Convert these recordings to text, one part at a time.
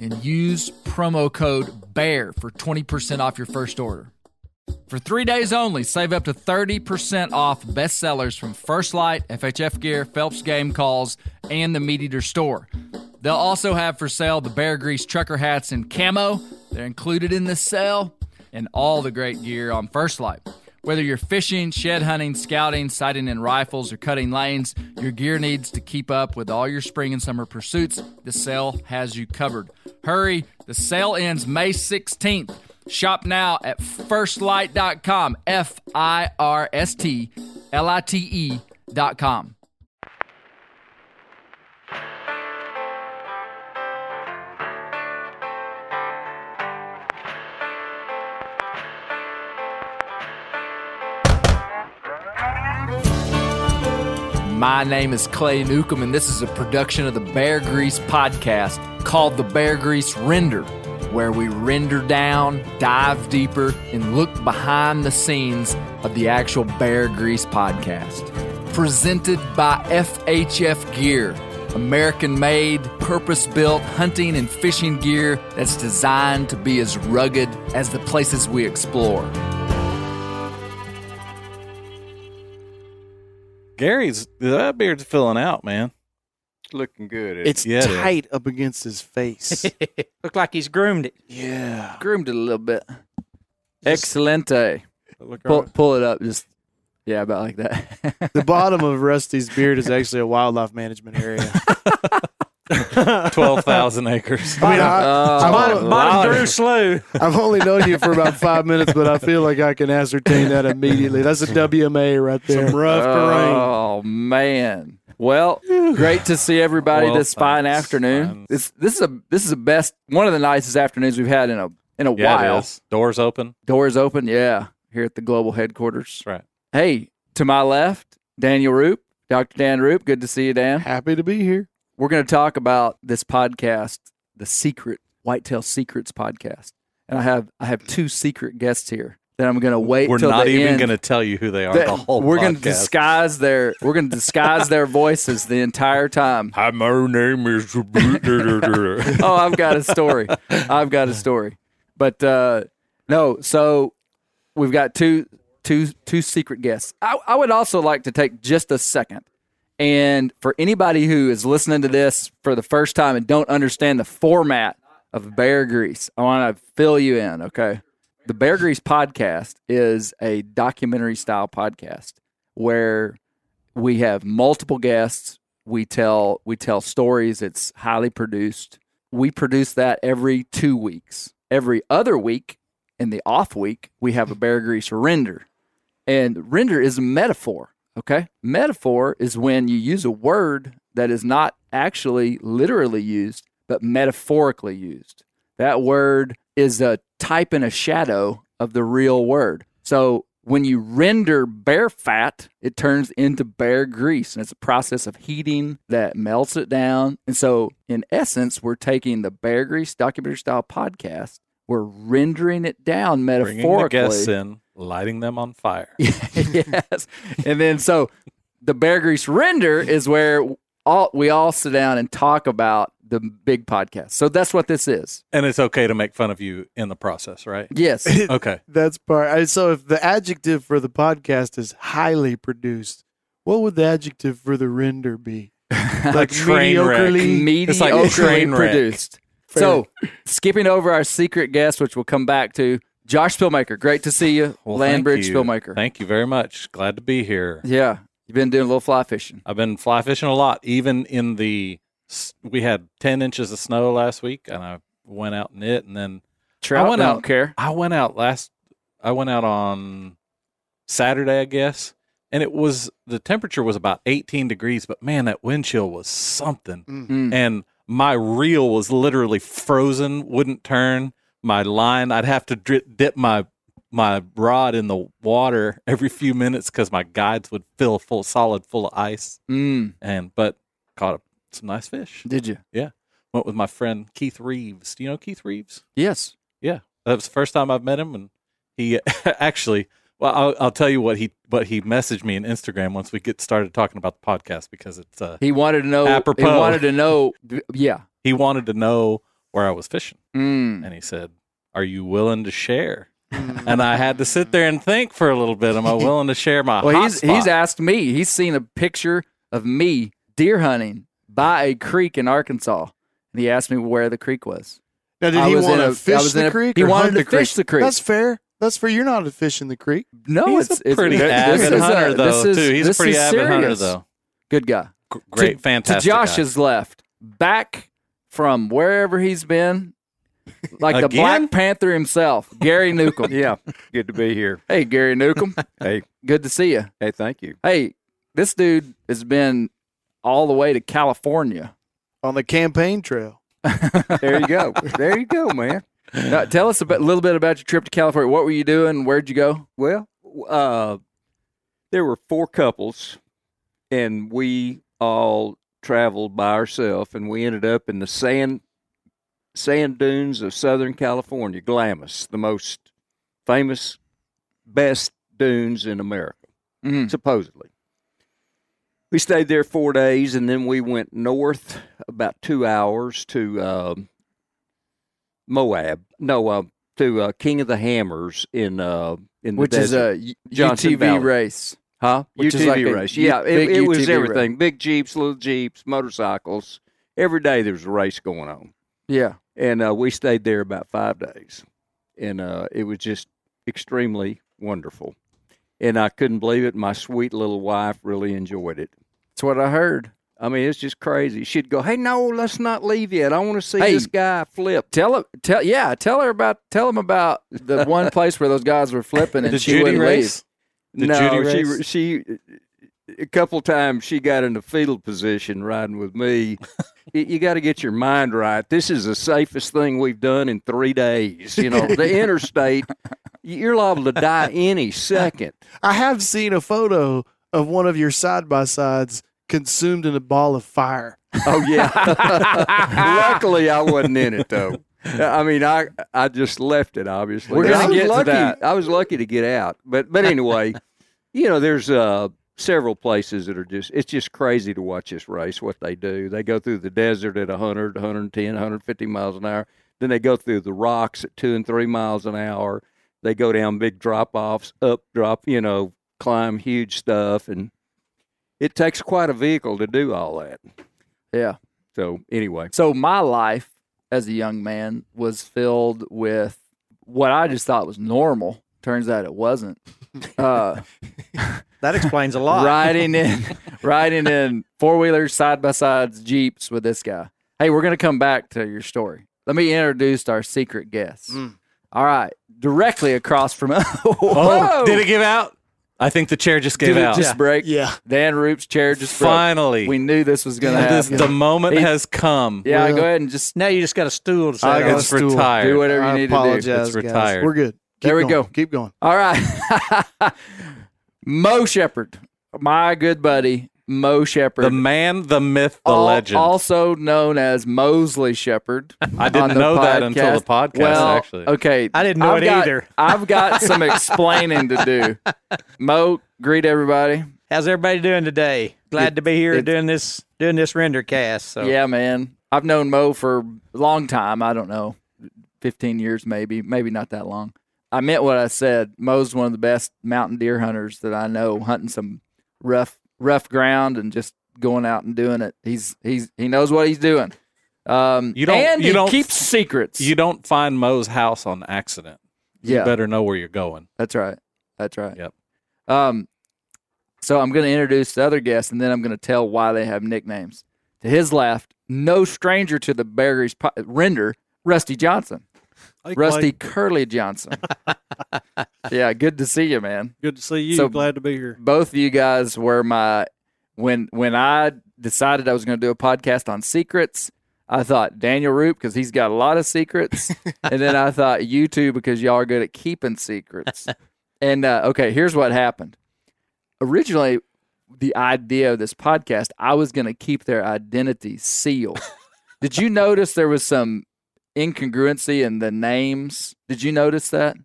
and use promo code BEAR for 20% off your first order. For three days only, save up to 30% off bestsellers from First Lite, FHF Gear, Phelps Game Calls, and the MeatEater store. They'll also have for sale the Bear Grease trucker hats in camo. They're included in this sale, and all the great gear on First Lite. Whether you're fishing, shed hunting, scouting, sighting in rifles, or cutting lanes, your gear needs to keep up with all your spring and summer pursuits. The sale has you covered. Hurry, the sale ends May 16th. Shop now at firstlite.com, F I R S T L I T E.com. My name is Clay Newcomb, and this is a production of the Bear Grease podcast called The Bear Grease Render, where we render down, dive deeper, and look behind the scenes of the actual Bear Grease podcast. Presented by FHF Gear, American made, purpose built hunting and fishing gear that's designed to be as rugged as the places we explore. Gary's that beard's filling out, man. Looking good. It's Yeah, it is. tight up against his face. Look like he's groomed it. yeah. Groomed it a little bit. Excelente. Look Pull, right. pull it up. Just yeah, about like that. The bottom of Rusty's beard is actually a wildlife management area. Twelve thousand acres. I mean, I, Uh, I've, Bottom, only, bottom Drew Slew. I've only known you for about five minutes, but I feel like I can ascertain that immediately. That's a WMA right there. Some rough terrain. oh man. Well, great to see everybody Well, this fine thanks. afternoon. Fine. This this is a this is the best one of the nicest afternoons we've had in a in a Yeah, while. it is. Doors open. Doors open, yeah, here at the global headquarters. Right. Hey, to my left, Daniel Roop, Dr. Dan Roop. Good to see you, Dan. Happy to be here. We're going to talk about this podcast, the Secret Whitetail Secrets podcast, and I have I have two secret guests here that I'm going to wait. For. We're not the even going to tell you who they are. that- the whole we're going to disguise their we're going to disguise their voices the entire time. Hi, my name is. Oh, I've got a story. I've got a story. But uh no, so we've got two two two secret guests. I, I would also like to take just a second and for anybody who is listening to this for the first time and don't understand the format of Bear Grease, I want to fill you in, okay? The Bear Grease podcast is a documentary style podcast where we have multiple guests. We tell we tell stories. It's highly produced. We produce that every two weeks. Every other week, in the off week, we have a Bear Grease render, and render is a metaphor. Okay, metaphor is when you use a word that is not actually literally used, but metaphorically used. That word is a type and a shadow of the real word. So when you render bear fat, it turns into bear grease. And it's a process of heating that melts it down. And so, in essence, we're taking the bear grease documentary style podcast, we're rendering it down metaphorically. Bringing the guests in, lighting them on fire. yes. And then so the bear grease render is where all we all sit down and talk about the big podcast. So that's what this is. And it's okay to make fun of you in the process, right? Yes. Okay. That's part. So if the adjective for the podcast is highly produced, what would the adjective for the render be? Like train wreck. mediocrely. It's like a mediocrely train wreck. produced. So, skipping over our secret guest, which we'll come back to, Josh Spillmaker. Great to see you, Well, thank Landbridge you. Spillmaker. Thank you very much. Glad to be here. yeah, you've been doing a little fly fishing. I've been fly fishing a lot, even in the. We had ten inches of snow last week, and I went out and it, and then Trout, went I out- don't care. I went out last. I went out on Saturday, I guess, and it was the temperature was about 18 degrees, but man, that wind chill was something. Mm. And my reel was literally frozen, wouldn't turn. My line, I'd have to dip my my rod in the water every few minutes because my guides would fill full solid full of ice. Mm, And but caught some nice fish. did you? Yeah. Went with my friend Keith Reeves. Do you know Keith Reeves? Yes. Yeah, that was the first time I've met him, and he actually. Well, I'll, I'll tell you what he what he messaged me in Instagram once we get started talking about the podcast because it's uh He wanted to know. apropos. He wanted to know. Yeah. he wanted to know where I was fishing, Mm. and he said, "Are you willing to share?" And I had to sit there and think for a little bit. Am I willing to share my Well, hot he's spot? he's asked me. He's seen a picture of me deer hunting by a creek in Arkansas, and he asked me where the creek was. Now, did I he was want in a- to fish the a- creek? he or wanted to the fish the creek. That's fair. That's fair. You're not a fish in the creek. No, He's it's a pretty it's, avid this is hunter a- though is- too. He's a pretty is avid hunter though. Good guy. G- Great, to, fantastic. To guy. Josh's left, back from wherever he's been, like the Black Panther himself, Gary Newcomb. Yeah, good to be here. Hey, Gary Newcomb. Hey, Good to see you. hey, thank you. Hey, this dude has been all the way to California. On the campaign trail. There you go. there you go, man. Now, tell us a bit- little bit about your trip to California. What were you doing? Where'd you go? Well, uh, there were four couples, and we all traveled by ourselves, and we ended up in the sand sand dunes of Southern California, Glamis, the most famous, best dunes in America. Mhm. supposedly. We stayed there four days, and then we went north about two hours to um Moab. No, uh, to uh, King of the Hammers in uh, in the Which is desert. a U- Johnson UTV Valley. race. Huh? which is UTV like a race. Yeah, it, it was everything. Big jeeps, little jeeps, motorcycles. Every day there was a race going on, Yeah. and uh, we stayed there about five days, and uh, it was just extremely wonderful. And I couldn't believe it. My sweet little wife really enjoyed it. That's what I heard. I mean, it's just crazy. She'd go, "Hey, no, let's not leave yet. I want to see Hey. this guy flip." Tell her, tell yeah, tell her about, tell him about the one place where those guys were flipping and Did she wouldn't race? Did no, Judy she she a couple times she got in the fetal position riding with me. you you got to get your mind right. This is the safest thing we've done in three days. You know, the interstate. You're liable to die any second. I have seen a photo of one of your side by sides consumed in a ball of fire. Oh yeah. Luckily, I wasn't in it though. I mean, I I just left it. Obviously, We're gonna I was get to lucky. that. I was lucky to get out. But but anyway, you know, there's uh several places that are just it's just crazy to watch this race. What they do, they go through the desert at 100, 110, 150 miles an hour. Then they go through the rocks at two and three miles an hour. They go down big drop offs, up drop, you know, climb huge stuff, and it takes quite a vehicle to do all that. Yeah. So anyway. So my life as a young man was filled with what I just thought was normal. Turns out it wasn't. Uh, That explains a lot. riding in, riding in four wheelers, side by sides, jeeps with this guy. Hey, we're gonna come back to your story. Let me introduce our secret guest. Mm. All right, directly across from. Oh, Whoa! did it give out? I think the chair just gave Did it out. just break? Yeah. Dan Roop's chair just broke. Finally, We knew this was gonna this, happen. the moment He- has come. yeah, Well- go ahead and just Now you just got a stool to sit I on. got a it's stool. retired. do whatever you I need to do. apologize, It's guys. retired. We're good. Keep There we going. go. Keep going. All right. Mo Shepherd, my good buddy, Mo Shepherd. The man, the myth, the al- legend. Also known as Mosley Shepherd. I didn't the know that until the podcast. Well, actually, okay. I didn't know I've it got- either. I've got some explaining to do. Mo, greet everybody. How's everybody doing today? Glad It- to be here it- doing this doing this render cast. So Yeah, man. I've known Mo for a long time. I don't know, 15 years maybe, maybe not that long. I meant what I said. Mo's one of the best mountain deer hunters that I know, hunting some rough rough ground and just going out and doing it. He's he's he knows what he's doing. Um, You don't- and you don't- keeps secrets. you don't find Moe's house on accident. yeah, You better know where you're going. that's right. That's right. Yep. Um, so I'm going to introduce the other guests, and then I'm going to tell why they have nicknames. To his left, no stranger to the Berries po- render, Rusty Johnson. Rusty Curly Johnson. yeah, good to see you, man. Good to see you. So- Glad to be here. Both of you guys were my when when I decided I was going to do a podcast on secrets. I thought Daniel Roop because he's got a lot of secrets, and then I thought you two because y'all are good at keeping secrets. And uh, okay, here's what happened. Originally, the idea of this podcast, I was going to keep their identity sealed. Did you notice there was some incongruency in the names? Did you notice that?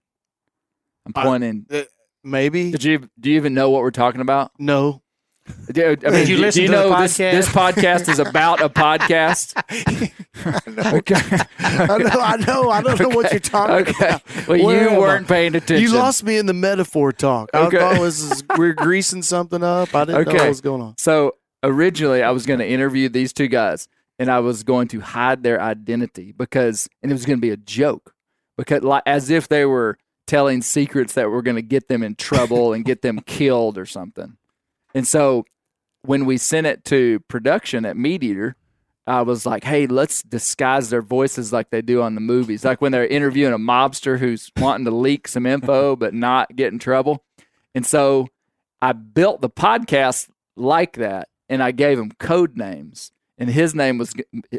I'm I- pointing. Uh, maybe. Did you do you even know what we're talking about? No. Do, I mean, Did you do- listen do you to know this, podcast? this podcast is about a podcast? okay. I know. I know. I don't know what you're talking Okay. about. Well, Where you weren't paying attention. You lost me in the metaphor talk. I thought it was we're greasing something up. I didn't know what was going on. So originally, I was going to interview these two guys, and I was going to hide their identity because, and it was going to be a joke, because like as if they were telling secrets that were going to get them in trouble and get them killed or something. And so, when we sent it to production at MeatEater, I was like, "Hey, let's disguise their voices like they do on the movies, like when they're interviewing a mobster who's wanting to leak some info but not get in trouble." And so, I built the podcast like that, and I gave them code names. And his name was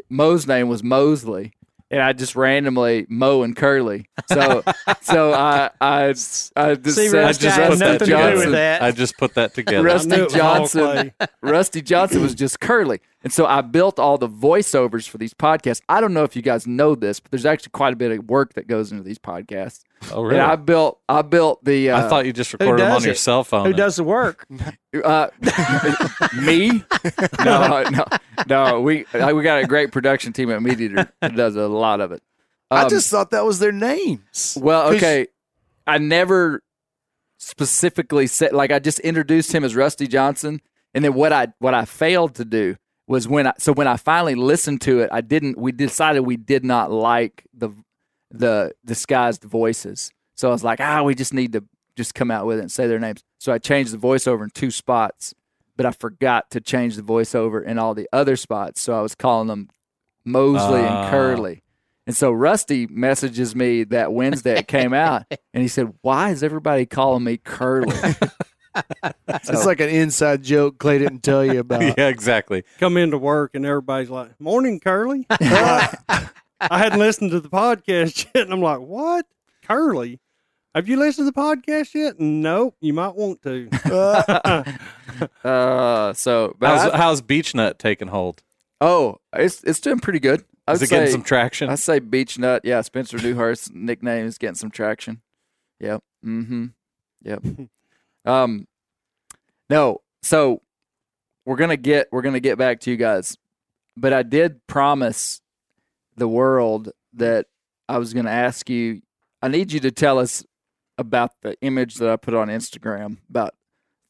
Mo's name was Mosley, and I just randomly Mo and Curly. So, so I I I just See, said Rusty, I had Rusty nothing to do with that. I just put that together. Rusty I knew it was all Johnson. Rusty Johnson was just Curly. And so I built all the voiceovers for these podcasts. I don't know if you guys know this, but there's actually quite a bit of work that goes into these podcasts. oh, really? And I built I built the uh, I thought you just recorded them does on your cell phone. Who and- does the work? Uh, me? No, no, no. We uh, we got a great production team at MeatEater that does a lot of it. I Um, just thought that was their names. Well, okay. I never specifically said like I just introduced him as Rusty Johnson, and then what I what I failed to do was when I so when I finally listened to it, I didn't. We decided we did not like the the disguised voices, so I was like, ah, we just need to just come out with it and say their names. So I changed the voiceover in two spots, but I forgot to change the voiceover in all the other spots, so I was calling them Mosley Ah. and Curly. And so Rusty messages me that Wednesday it came out, and he said, "Why is everybody calling me Curly?" It's like an inside joke Clay didn't tell you about. yeah, exactly. come into work and everybody's like, "Morning, Curly." I hadn't listened to the podcast yet, and I'm like, "What, Curly? Have you listened to the podcast yet?" Nope. You might want to. uh, so, How's, I- how's Beach Nut taking hold? oh, it's it's doing pretty good. I Is would it getting say, some traction? I say Beach Nut. Yeah, Spencer Neuharth's nickname is getting some traction. Yep. Mm-hmm. Yep. Um, no. So we're gonna get we're gonna get back to you guys, but I did promise the world that I was gonna ask you. I need you to tell us about the image that I put on Instagram about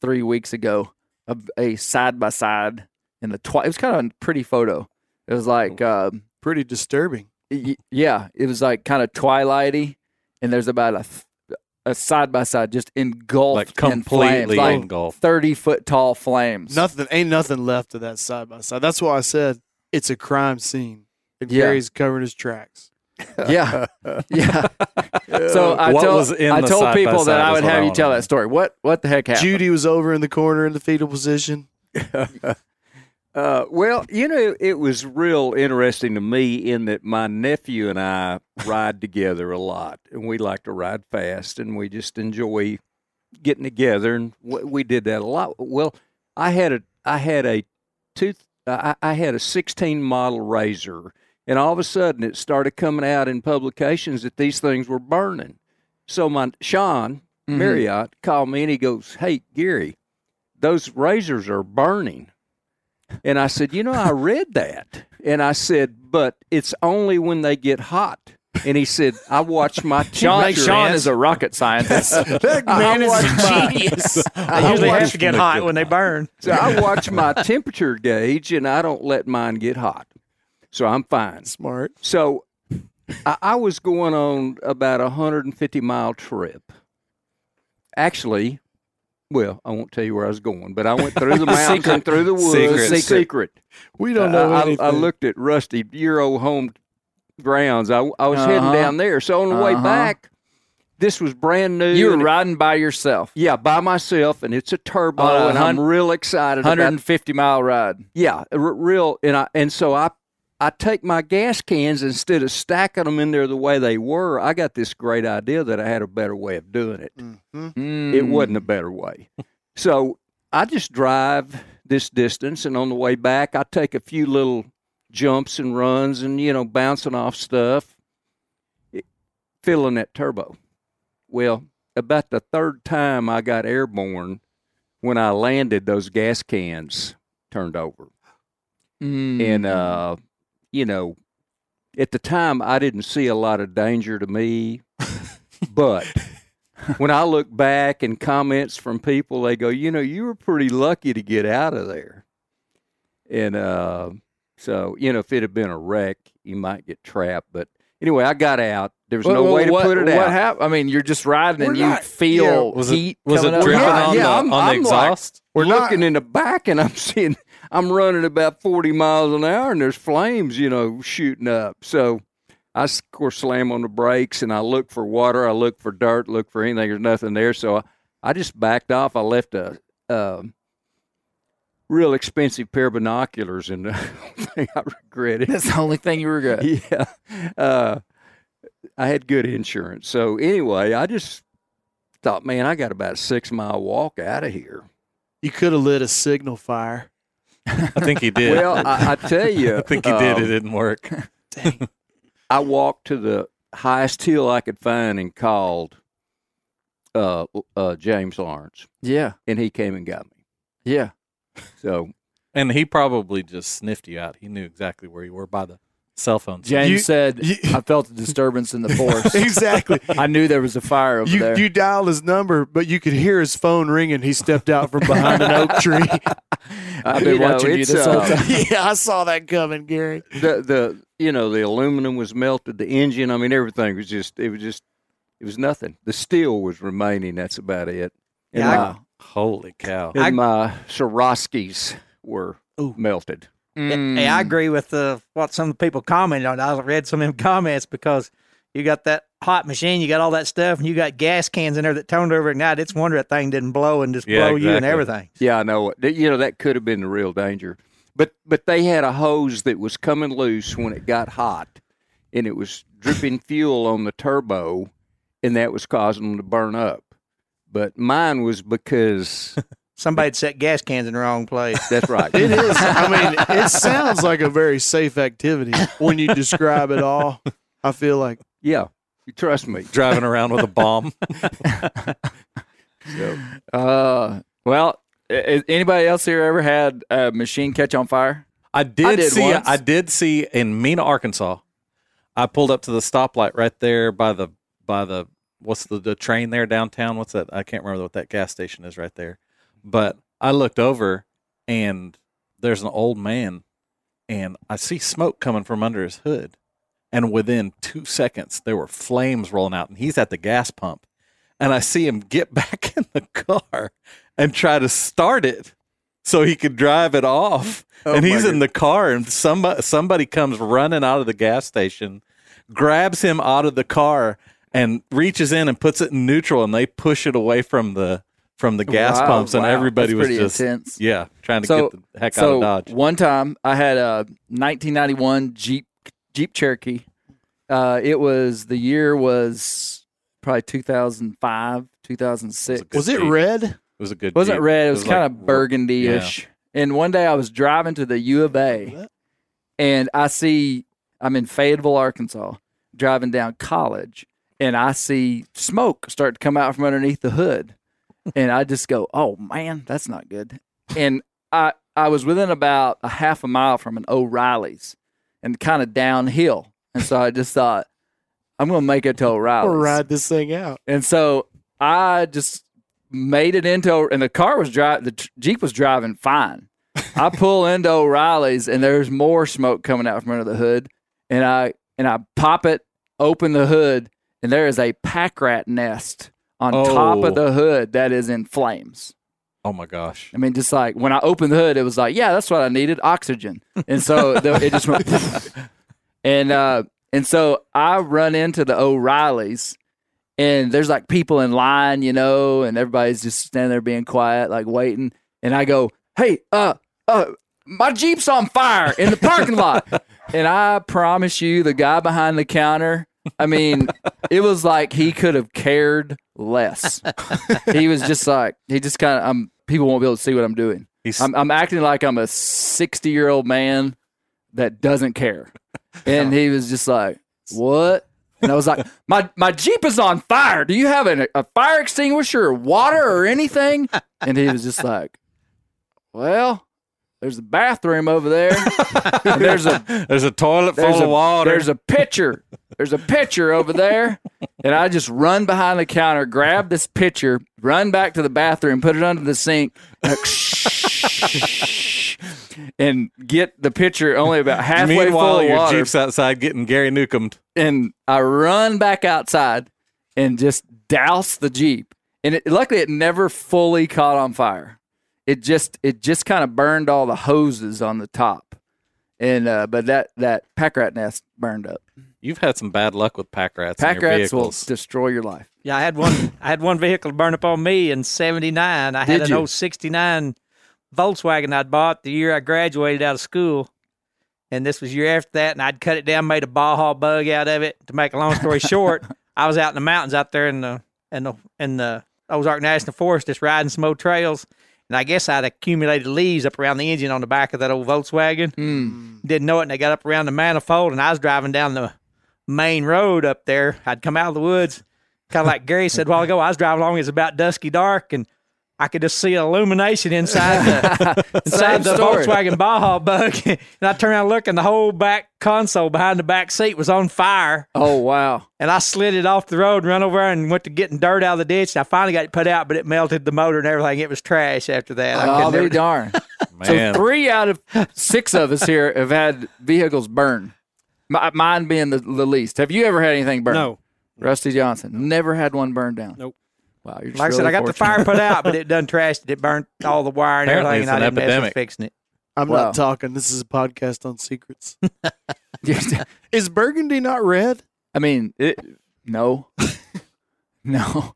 three weeks ago of a side by side in the twi- It was kind of a pretty photo. It was like. Um, Pretty disturbing. Y- yeah, it was like kind of twilighty, and there's about a th- a side by side just engulfed like in flames, completely like engulfed. thirty foot tall flames. Nothing ain't nothing left of that side by side. That's why I said it's a crime scene. And Yeah. Gary's covering his tracks. Yeah, yeah. So I What told was in I told people that I would what I have you tell know. that story. What what the heck happened? Judy was over in the corner in the fetal position. Uh, well, you know, it was real interesting to me in that my nephew and I ride together a lot, and we like to ride fast, and we just enjoy getting together, and we did that a lot. Well, I had a I had a tooth I, I had a 16 model RZR, and all of a sudden it started coming out in publications that these things were burning. So my Sean Mhm. Marriott called me and he goes, "Hey Gary, those RZRs are burning." And I said, "You know, I read that." And I said, "But it's only when they get hot." And he said, "I watch my Sean, temperature." Sean is a rocket scientist. That I man is a genius. They usually have to get hot when they burn. So I watch my temperature gauge and I don't let mine get hot. So I'm fine. Smart. So I, I was going on about a 150 mile trip. Actually, well, I won't tell you where I was going, but I went through the mountains and through the woods. Secret. Secret. We don't know Uh, I, anything. I looked at Rusty, your old home grounds. I, I was heading Uh-huh. down there. So on the way Uh-huh. back, this was brand new. you were riding by yourself, Yeah, by myself, and it's a turbo, On a and I'm real excited about 150 mile ride. yeah, r- real, and I and so I I take my gas cans instead of stacking them in there the way they were. I got this great idea that I had a better way of doing it. Mhm. It wasn't a better way. So I just drive this distance, and on the way back, I take a few little jumps and runs, and you know, bouncing off stuff, it- filling that turbo. Well, about the third time I got airborne, when I landed, those gas cans turned over Mm. and uh, you know, at the time I didn't see a lot of danger to me, but when I look back and comments from people, they go, you know, you were pretty lucky to get out of there, and uh, so you know, if it had been a wreck, you might get trapped. But anyway, I got out. There was no Well, way to what, put it what out. hap- I mean, you're just riding and We're you not- feel Was it heat was it coming up. dripping Yeah, on yeah, the I'm- on the I'm like- exhaust? We're not- looking in the back, and I'm seeing I'm running about 40 miles an hour, and there's flames, you know, shooting up. So I, of course, slam on the brakes, and I look for water, I look for dirt, look for anything. There's nothing there, so I, I just backed off. I left a um, real expensive pair of binoculars, and the I regret it. That's the only thing you regret. Yeah, uh, I had good insurance. So anyway, I just thought, man, I got about a six mile walk out of here. You could have lit a signal fire. I think he did. Well, I, I tell you, I think he did. um, It didn't work. I walked to the highest hill I could find and called uh, uh, James Lawrence, Yeah, and he came and got me. yeah. So And he probably just sniffed you out. He knew exactly where you were by the cell phone. James You- said, you- "I felt a disturbance in the force. exactly. I knew there was a fire over You there." you dialed his number, but you could hear his phone ringing. He stepped out from behind an oak tree. I've been you know, watching you it's, this whole uh, time. yeah, I saw that coming, Gary. the the you know the aluminum was melted, the engine. I mean, everything was just it was just it was nothing. The steel was remaining. That's about it. And Yeah, I- Holy cow! and my Swarovskis were melted. Mm. Hey, I agree with uh, what some people commented on. I read some of them comments because you got that hot machine, you got all that stuff, and you got gas cans in there that turned over at night. It's wonder that thing didn't blow and just Yeah, blow you and everything. Yeah, I know. You know that could have been the real danger. But but they had a hose that was coming loose when it got hot, and it was dripping fuel on the turbo, and that was causing them to burn up. But mine was because Somebody had set gas cans in the wrong place. that's right. It is. I mean, it sounds like a very safe activity when you describe it all. I feel like Yeah, you trust me. Driving around with a bomb. So, Uh, well, i- i- anybody else here ever had a machine catch on fire? I did, did see. once. I did see in Mena, Arkansas. I pulled up to the stoplight right there by the by the what's the, the train there downtown. What's that? I can't remember what that gas station is right there. But I looked over, and there's an old man, and I see smoke coming from under his hood. And within two seconds, there were flames rolling out, and he's at the gas pump. And I see him get back in the car and try to start it so he could drive it off. Oh, and he's in the car, and somebody somebody comes running out of the gas station, grabs him out of the car, and reaches in and puts it in neutral, and they push it away from the from the gas Wow, pumps, and wow. everybody That's was just intense. yeah trying to So- get the heck so out of Dodge. one time I had a 1991 Jeep Jeep Cherokee. Uh, it was the year was probably 2005, 2006. Good was it Jeep. red? It was a good. wasn't Jeep. red. It was, kind like- of burgundy-ish. And one day I was driving to the U of A, and I see I'm in Fayetteville, Arkansas, driving down College, and I see smoke start to come out from underneath the hood, and I just go, "Oh man, that's not good." And I I was within about a half a mile from an O'Reilly's, and kind of downhill, and so I just thought. I'm gonna make it to O'Reilly's. We'll ride this thing out. And so I just made it into, and the car was driving, the Jeep was driving fine. I pull into O'Reilly's, and there's more smoke coming out from under the hood, and I and I pop it, open the hood, and there is a pack rat nest on top Oh. of the hood that is in flames. Oh my gosh! I mean, just like when I opened the hood, it was like, yeah, that's what I needed, oxygen. And so the, it just went, and uh, and so I run into the O'Reillys, and there's like people in line, you know, and everybody's just standing there being quiet, like waiting. And I go, hey, uh, uh, my Jeep's on fire in the parking lot. and I promise you, the guy behind the counter, I mean, it was like he could have cared less. he was just like, he just kind of, I'm, people won't be able to see what I'm doing. He's I'm, I'm acting like I'm a 60 year old man that doesn't care. And he was just like, what? And I was like, my, my Jeep is on fire. Do you have an, a fire extinguisher or water or anything? And he was just like, well, there's a bathroom over there. There's a there's a toilet full a, of water. There's a pitcher. There's a pitcher over there. And I just run behind the counter, grab this pitcher, run back to the bathroom, put it under the sink, and get the pitcher only about halfway full Meanwhile, of your water. Jeep's outside getting Gary Newcomb. And I run back outside and just douse the Jeep. And it, luckily, it never fully caught on fire. It just it just kind of burned all the hoses on the top. And uh, but that that pack rat nest burned up. You've had some bad luck with pack rats. Pack in your rats will destroy your life. Yeah, I had one. I had one vehicle burn up on me in '79. I had Did an you? old '69 Volkswagen I'd bought the year I graduated out of school, and this was year after that. And I'd cut it down, made a Baja bug out of it. To make a long story short, I was out in the mountains out there in the in the in the Ozark National Forest, just riding some old trails. And I guess I'd accumulated leaves up around the engine on the back of that old Volkswagen. Mm. Didn't know it, and they got up around the manifold, and I was driving down the main road up there. I'd come out of the woods, kind of like Gary said a while ago. I was driving along; it was about dusky dark, and I could just see an illumination inside the inside the story. Volkswagen Baja bug. and I turned around, and looked, and the whole back console behind the back seat was on fire. Oh wow! And I slid it off the road, and run over and went to getting dirt out of the ditch. And I finally got it put out, but it melted the motor and everything. It was trash after that. I oh, I'll be ever- darn. So three out of six of us here have had vehicles burn. My, mine being the, the least. Have you ever had anything burn? No. Rusty Johnson never had one burned down. Nope. Wow, you're Like I said, really I got the fire put out, but it done trashed it. It burnt all the wire and Apparently everything, and I it's didn't mess with epidemic. fixing it. I'm Wow. not talking. This is a podcast on secrets. Is burgundy not red? I mean, it, no, no,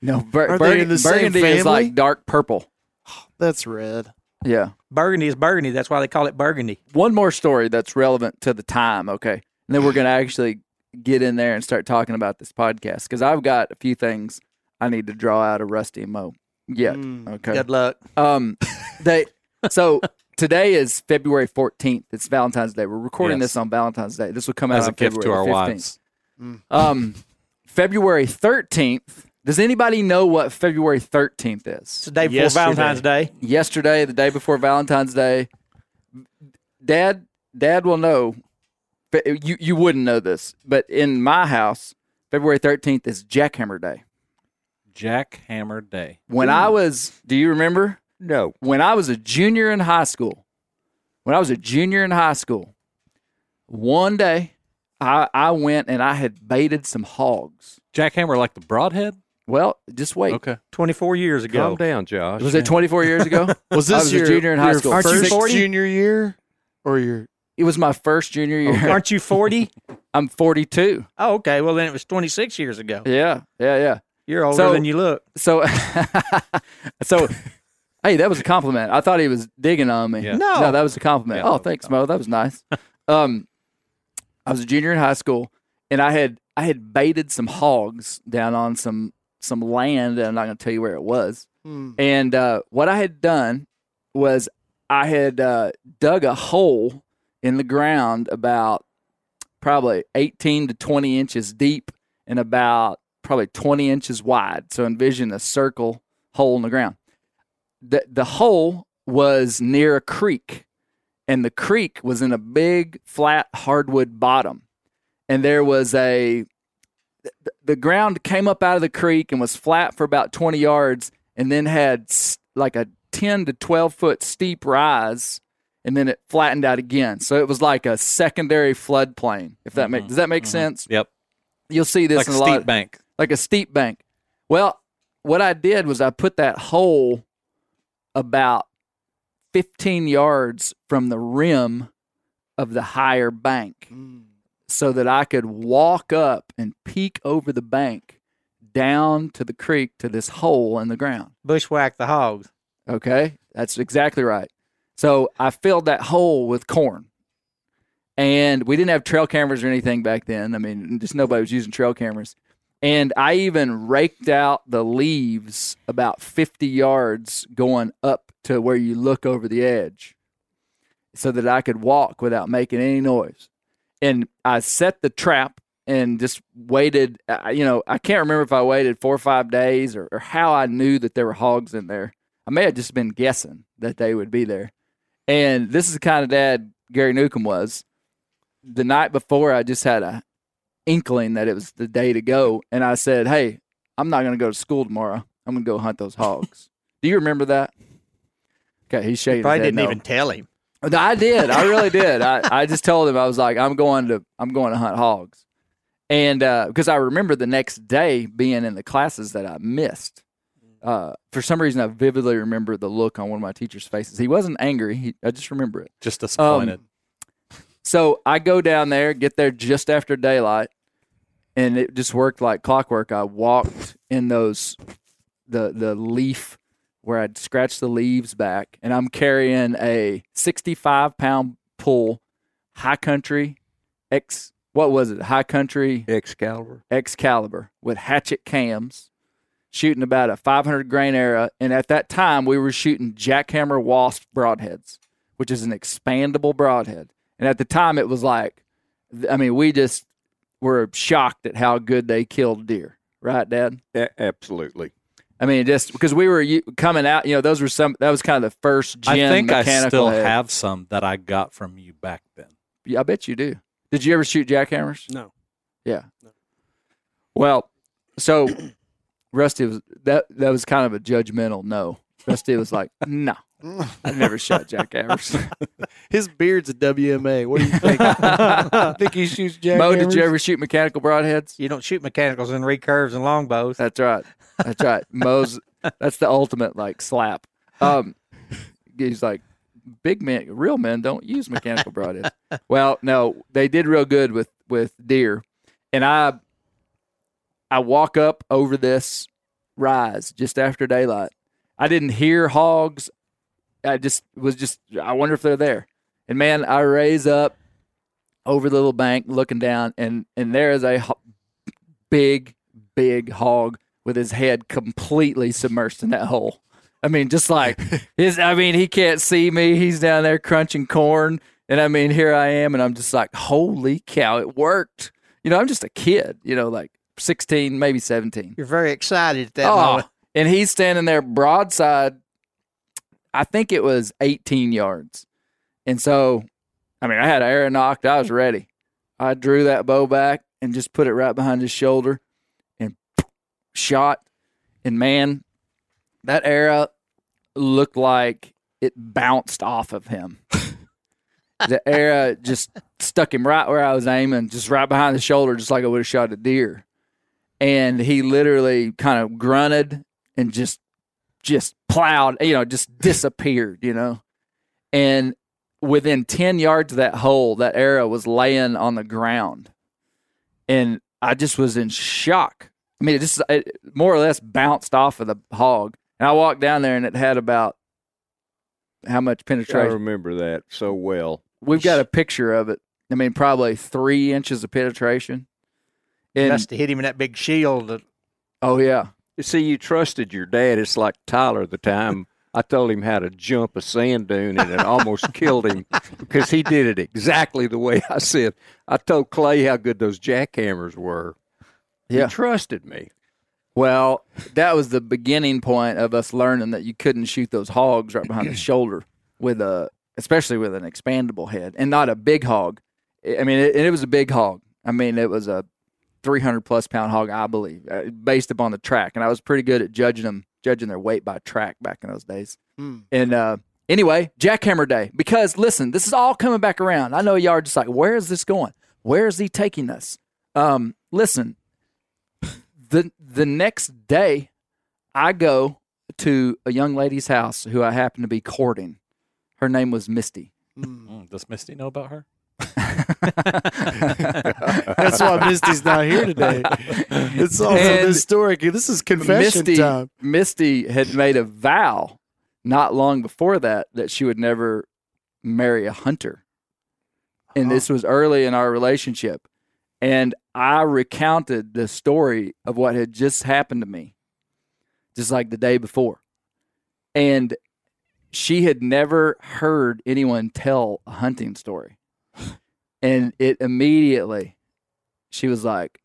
no. Bur- Are they in the same burgundy is like dark purple. That's red. Yeah. Burgundy is burgundy. That's why they call it burgundy. One more story that's relevant to the time. Okay, and then we're gonna actually get in there and start talking about this podcast because I've got a few things I need to draw out a Rusty Mo. Yet. Mm. Okay. Good luck. Um, they so today is February fourteenth. It's Valentine's Day. We're recording Yes. this on Valentine's Day. This will come out as a on gift to our February 15th. wives. Um, February thirteenth. Does anybody know what February thirteenth is? It's is? the day before Yesterday. Valentine's Day. Yesterday, the day before Valentine's Day. Dad, Dad will know. But you you wouldn't know this, but in my house, February thirteenth is Jackhammer Day. Jackhammer Day. When I was, do you remember? No. when I was a junior in high school, when I was a junior in high school, one day I, I went and I had baited some hogs. Jackhammer like the broadhead? Well, just wait. Okay. 24 years ago. Calm down, Josh. Was it 24 years ago? Was I this was a your, junior in high school. Aren't you first 40? junior year or your? it was my first junior year. Aren't you 40? I'm 42. oh, okay. Well, then it was 26 years ago. Yeah, yeah, yeah. You're older So- than you look. So, so, hey, that was a compliment. I thought he was digging on me. Yeah. No. no, that was a compliment. Yeah, oh, was a thanks, Mo. That was nice. um, I was a junior in high school, and I had I had baited some hogs down on some some land, and I'm not going to tell you where it was. Hmm. And uh, what I had done was I had uh, dug a hole in the ground about probably 18 to 20 inches deep and about probably 20 inches wide. So envision a circle hole in the ground. The, the hole was near a creek, and the creek was in a big flat hardwood bottom. And there was a the- the ground came up out of the creek and was flat for about 20 yards and then had like a 10 to 12 foot steep rise and then it flattened out again so it was like a secondary floodplain if that make mm-hmm. does that make mm-hmm. sense Yep. you'll see this Like a in a steep lot bank. Like a steep bank well what i did was i put that hole about 15 yards from the rim of the higher bank Mm. so that I could walk up and peek over the bank down to the creek to this hole in the ground. Bushwhack the hogs. Okay, that's exactly right. So I filled that hole with corn, and we didn't have trail cameras or anything back then. I mean, just nobody was using trail cameras. And I even raked out the leaves about 50 yards going up to where you look over the edge so that I could walk without making any noise. And I set the trap and just waited. uh, You know, I can't remember if I waited four or five days or, or how I knew that there were hogs in there. I may have just been guessing that they would be there. And this is the kind of dad Gary Newcomb was. The night before, I just had a inkling that it was the day to go, and I said, "Hey, I'm not going to go to school tomorrow. I'm going to go hunt those hogs." Do you remember that? Okay, he's shaking. I didn't no. even tell him. I did. I really did. I, I just told him I was like, I'm going to I'm going to hunt hogs, and uh, because I remember the next day being in the classes that I missed. Uh, for some reason, I vividly remember the look on one of my teachers' faces. He wasn't angry. He, I just remember it. Just disappointed. So I go down there, get there just after daylight, and it just worked like clockwork. I walked in those the the leaf where I'd scratch the leaves back, and I'm carrying a 65 pound pull high country X. What was it? High country Excalibur. Excalibur with hatchet cams, shooting about a 500 grain era. And at that time, we were shooting jackhammer wasp broadheads, which is an expandable broadhead. And at the time, it was like, I mean, we just were shocked at how good they killed deer, right, Dad? A- absolutely. I mean, just because we were coming out, you know, those were some. That was kind of the first gen. I gen think I mechanical. still head. have some that I got from you back then. Yeah, I bet you do. Did you ever shoot jackhammers? No. Yeah. Well, so Rusty was that that was kind of a judgmental no. Rusty was like, no, I never shot Jack jackhammers. His beard's a WMA. What do you think? I think he shoots jackhammers. Mo, did you ever shoot mechanical broadheads? You don't shoot mechanicals and recurves and longbows. That's right. That's right. Mo's that's the ultimate like slap. Um he's like big men real men don't use mechanical broadheads. well, no, they did real good with with deer. And I I walk up over this rise just after daylight. I didn't hear hogs. I just was just I wonder if they're there. And man, I raise up over the little bank looking down and and there is a ho- big big hog with his head completely submersed in that hole. I mean, just like his. I mean, he can't see me. He's down there crunching corn, and I mean, here I am, and I'm just like, holy cow, it worked. You know, I'm just a kid. You know, like 16, maybe 17. You're very excited at that Oh, moment. and he's standing there broadside. I think it was 18 yards, and so, I mean, I had arrow nocked. I was mm. ready. I drew that bow back and just put it right behind his shoulder, and shot. And man, that arrow looked like it bounced off of him. the arrow just stuck him right where I was aiming, just right behind the shoulder, just like I would have shot a deer. And he literally kind of grunted and just just plowed, you know, just disappeared, you know. And within 10 yards of that hole, that arrow was laying on the ground. And I just was in shock. I mean, it just it more or less bounced off of the hog. And I walked down there and it had about how much penetration? I remember that so well. We've got a picture of it. I mean, probably three inches of penetration. And Must have hit him in that big shield. oh yeah, You see, you trusted your dad. It's like Tyler the time I told him how to jump a sand dune and it almost killed him because he did it exactly the way I said. I told Clay how good those jackhammers were. Yeah. He trusted me. Well, that was the beginning point of us learning that you couldn't shoot those hogs right behind the shoulder with a, especially with an expandable head, and not a big hog. I mean, it, it was a big hog. I mean, it was a 300 plus pound hog, I believe, uh, based upon the track, and I was pretty good at judging them, judging their weight by track back in those days. And uh, anyway, Jackhammer Day. Because listen, this is all coming back around. I know y'all are just like, where is this going? Where is he taking us? Um, listen, the the next day, I go to a young lady's house who I happen to be courting. Her name was Misty. Mm, does Misty know about her? That's why Misty's not here today. It's also And historic. This is confession Misty, time. Misty had made a vow not long before that that she would never marry a hunter. and this was early in our relationship. And I recounted the story of what had just happened to me, just like the day before. And she had never heard anyone tell a hunting story. And it immediately, she was like,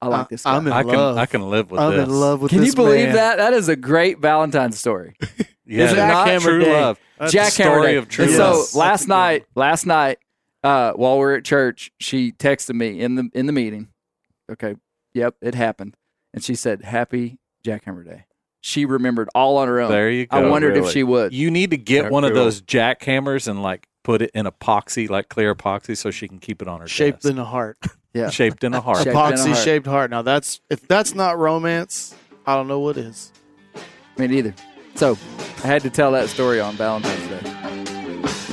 I like this guy. I'm in I love. can I can live with this. I'm this. in love with this. Can you believe man. that? That is a great Valentine's story. Yeah, Is it that's not? true Jackhammer Day. love. That's Jack story Hammer Day. of true And love. so last night, last night, uh, while we are at church, she texted me in the in the meeting. Okay, yep, it happened, and she said, "Happy Jackhammer Day." She remembered all on her own. There you go. I wondered if she would. You need to get How one of cool. those jackhammers and like put it in epoxy, like clear epoxy, so she can keep it on her Shaped desk. in a heart. Yeah. shaped in a heart. Shaped in a Epoxy heart. shaped heart. Now that's if that's not romance, I don't know what is. Me neither. So I had to tell that story on Valentine's Day.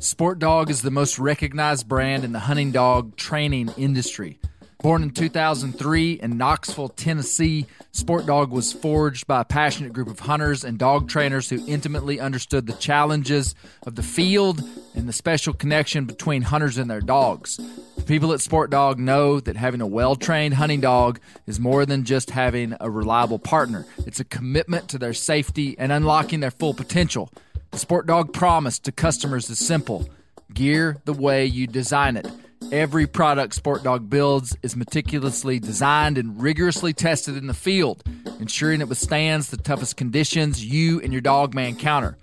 Sport Dog is the most recognized brand in the hunting dog training industry. Born in 2003 in Knoxville, Tennessee, Sport Dog was forged by a passionate group of hunters and dog trainers who intimately understood the challenges of the field and the special connection between hunters and their dogs. The people at Sport Dog know that having a well trained hunting dog is more than just having a reliable partner, it's a commitment to their safety and unlocking their full potential. The Sport Dog promise to customers is simple gear the way you design it. Every product Sport Dog builds is meticulously designed and rigorously tested in the field, ensuring it withstands the toughest conditions you and your dog may encounter.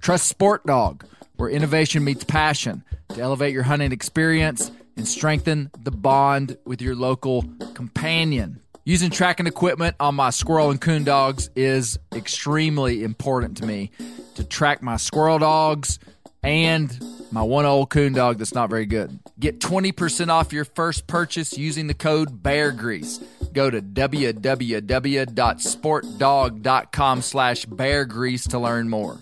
Trust Sport Dog, where innovation meets passion, to elevate your hunting experience and strengthen the bond with your local companion. Using tracking equipment on my squirrel and coon dogs is extremely important to me to track my squirrel dogs and my one old coon dog that's not very good. Get 20% off your first purchase using the code Bear Grease. Go to www.sportdog.com slash bear grease to learn more.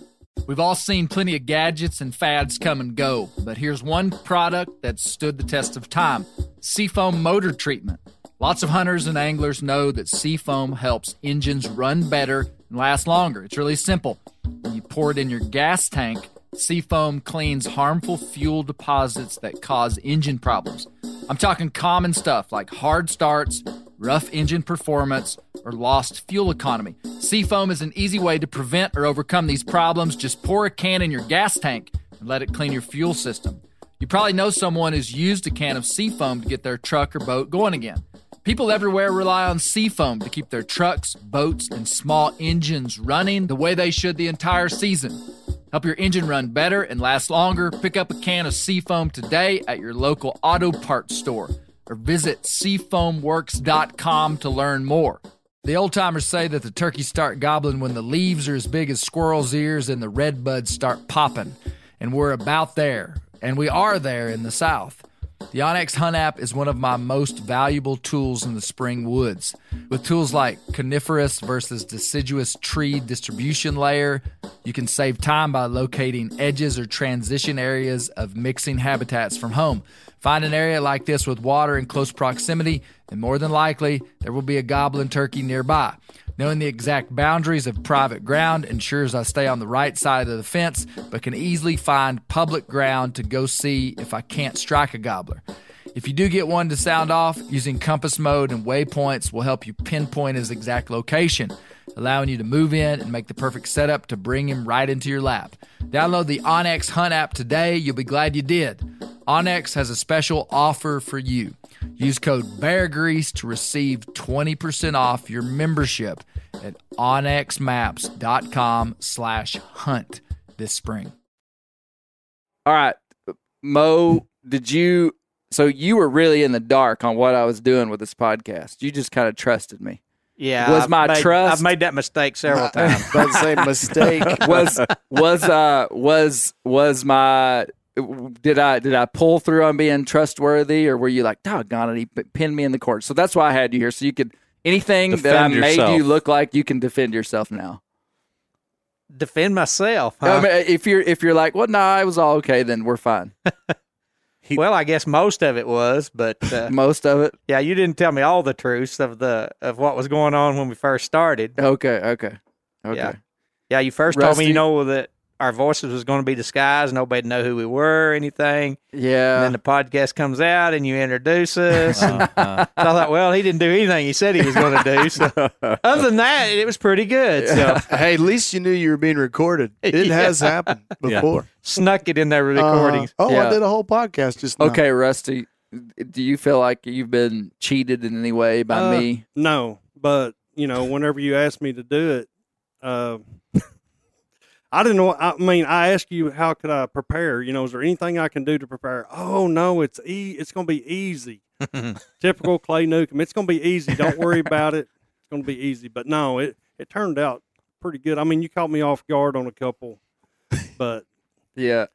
We've all seen plenty of gadgets and fads come and go, but here's one product that stood the test of time Seafoam Motor Treatment. Lots of hunters and anglers know that Seafoam helps engines run better and last longer. It's really simple. When you pour it in your gas tank, Seafoam cleans harmful fuel deposits that cause engine problems. I'm talking common stuff like hard starts, rough engine performance, or lost fuel economy. Seafoam is an easy way to prevent or overcome these problems. Just pour a can in your gas tank and let it clean your fuel system. You probably know someone who's used a can of Seafoam to get their truck or boat going again. People everywhere rely on Seafoam to keep their trucks, boats, and small engines running the way they should the entire season. Help your engine run better and last longer. Pick up a can of Seafoam today at your local auto parts store or visit seafoamworks.com to learn more. The old timers say that the turkeys start gobbling when the leaves are as big as squirrels' ears and the red buds start popping. And we're about there. And we are there in the South. The onX Hunt app is one of my most valuable tools in the spring woods. With tools like coniferous versus deciduous tree distribution layer, you can save time by locating edges or transition areas of mixing habitats from home. Find an area like this with water in close proximity, and more than likely, there will be a goblin turkey nearby. Knowing the exact boundaries of private ground ensures I stay on the right side of the fence, but can easily find public ground to go see if I can't strike a gobbler. If you do get one to sound off, using compass mode and waypoints will help you pinpoint his exact location, allowing you to move in and make the perfect setup to bring him right into your lap. Download the onX Hunt app today. You'll be glad you did. onX has a special offer for you. Use code BEARGREASE to receive 20% off your membership at onxmaps.com slash hunt this spring. All right, Moe, did you? So you were really in the dark on what I was doing with this podcast. You just kind of trusted me. Yeah, Was I've my made- trust- I've made that mistake several times. About to say mistake. Was was uh was was my did I did I pull through on being trustworthy, or were you like, doggone it, he pinned me in the court? So that's why I had you here, so you could anything that I Defend made you look like, you can defend yourself now. Defend myself. I mean, if you're if you're like, well, nah, it was all okay, then we're fine. well, I guess most of it was, but uh, Most of it, yeah, you didn't tell me all the truths of the of what was going on when we first started. okay, okay, okay. Yeah. Yeah, you first told me, you know, that our voices was going to be disguised. Nobody know who we were or anything. Yeah. And then the podcast comes out and you introduce us. And Uh, I thought, well, he didn't do anything he said he was going to do. So other than that, it was pretty good. So hey, at least you knew you were being recorded. It Yeah. has happened Yeah. before. snuck it in their recordings. Uh, oh, Yeah. I did a whole podcast just now. okay, Rusty. Do you feel like you've been cheated in any way by Uh, me? No, but you know, whenever you asked me to do it, uh, I didn't know. I mean, I asked you how could I prepare. You know, is there anything I can do to prepare? Oh no, it's e- It's going to be easy. Typical Clay Newcomb. It's going to be easy. Don't worry about it. It's going to be easy. But no, it it turned out pretty good. I mean, you caught me off guard on a couple, but Yeah.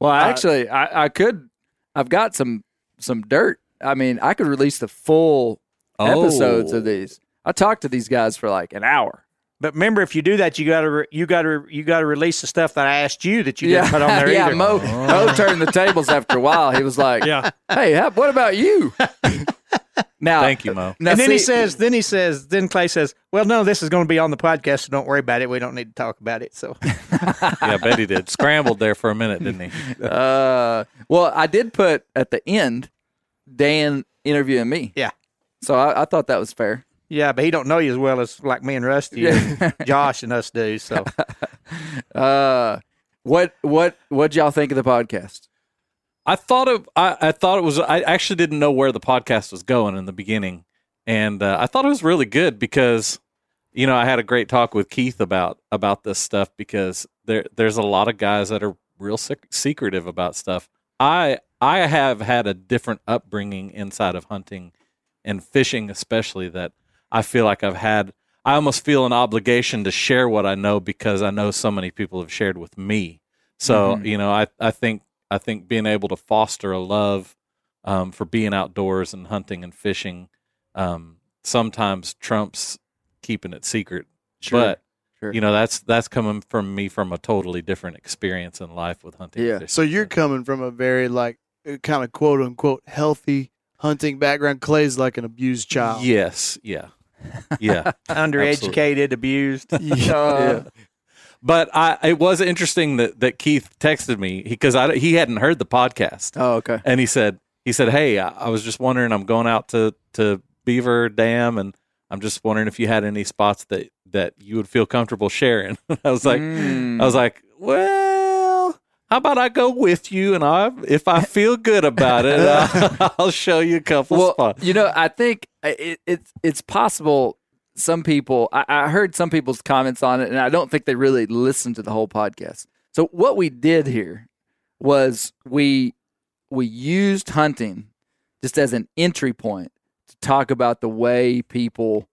Well, actually, I, I could. I've got some some dirt. I mean, I could release the full episodes Oh. of these. I talked to these guys for like an hour. But remember, if you do that, you got to re- you got to you got to release the stuff that I asked you that you didn't put on there yeah. either. Moe, Moe turned the tables after a while. He was like, yeah. "Hey, how, what about you?" now, Thank you, Moe. now and then he see- says, then he says, then Clay says, "Well, no, this is going to be on the podcast, so don't worry about it. We don't need to talk about it." So Yeah, I bet he did. Scrambled there for a minute, didn't he? Uh, well, I did put at the end Dan interviewing me. Yeah. So I, I thought that was fair. Yeah, but he don't know you as well as like me and Rusty, and Josh, and us do. So Uh, what what what y'all think of the podcast? I thought it. I, I thought it was. I actually didn't know where the podcast was going in the beginning, and uh, I thought it was really good because, you know, I had a great talk with Keith about about this stuff because there there's a lot of guys that are real sec- secretive about stuff. I I have had a different upbringing inside of hunting and fishing, especially that I feel like I've had. I almost feel an obligation to share what I know because I know so many people have shared with me. So you know, I I think I think being able to foster a love um, for being outdoors and hunting and fishing um, sometimes trumps keeping it secret. Sure, But sure. you know, that's that's coming from me from a totally different experience in life with hunting. and Yeah. fishing. So you're coming from a very like kind of quote unquote healthy hunting background. Clay's like an abused child. yes, yeah, yeah. undereducated, abused. Uh, But I, it was interesting that, that Keith texted me because I, he hadn't heard the podcast. Oh, okay. and he said he said hey I, I was just wondering i'm going out to to beaver dam and i'm just wondering if you had any spots that that you would feel comfortable sharing i was like Mm. i was like well how about i go with you and i if i feel good about it i'll, I'll show you a couple well, spots you know, I think it, it's it's possible. Some people, I, I heard some people's comments on it, and I don't think they really listened to the whole podcast. So what we did here was we we used hunting just as an entry point to talk about the way people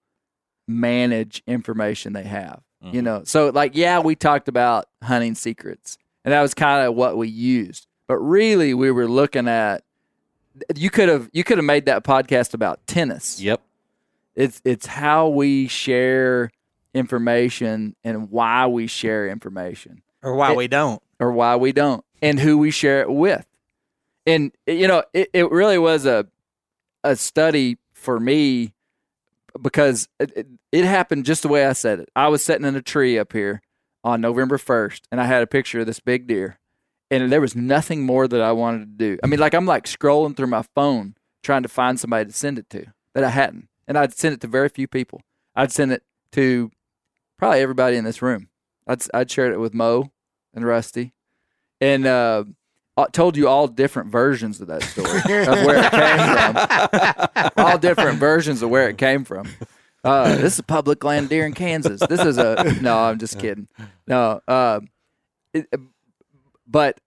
manage information they have. You Mhm. know, so like yeah, we talked about hunting secrets, and that was kind of what we used. But really, we were looking at you could have you could have made that podcast about tennis. yep It's it's how we share information and why we share information or why It- we don't. or why we don't and who we share it with. And you know, it, it really was a a study for me because it, it, it happened just the way I said it. I was sitting in a tree up here on November 1st and I had a picture of this big deer and there was nothing more that I wanted to do. I mean, like I'm like scrolling through my phone trying to find somebody to send it to that I hadn't. And I'd send it to very few people. I'd send it to probably everybody in this room. I'd I'd shared it with Moe and Rusty, and uh, I told you all different versions of that story of where it came from. all different versions of where it came from. Uh, this is public land deer in Kansas. This is a no. I'm just kidding. No, uh, it, but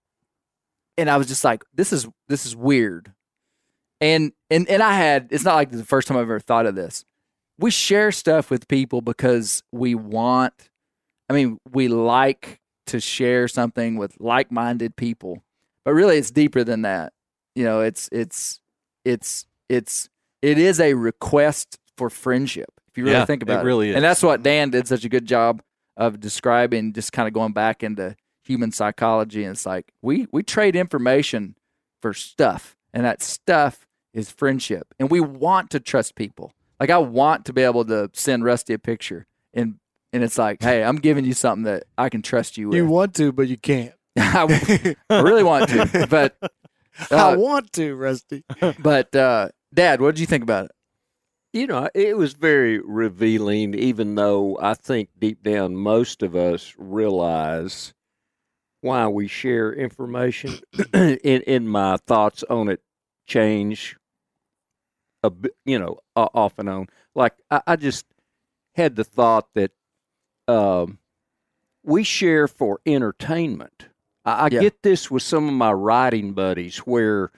and I was just like, this is this is weird. And and and I had it's not like the first time I've ever thought of this. We share stuff with people because we want I mean, we like to share something with like-minded people. But really it's deeper than that. You know, it's it's it's it's it is a request for friendship. If you really Yeah, think about it. really is. And that's what Dan did such a good job of describing just kind of going back into human psychology and it's like we we trade information for stuff and that stuff is friendship and we want to trust people like i want to be able to send rusty a picture and and it's like, hey, I'm giving you something that I can trust you with. You want to, but you can't. I, I really want to, but I uh, want to, Rusty. but uh, Dad, what did you think about it? You know, it was very revealing, even though I think deep down most of us realize why we share information. in, in my thoughts on it change a bit, you know, off and on. Like, I, I just had the thought that um, we share for entertainment. I, I Yeah. get this with some of my writing buddies where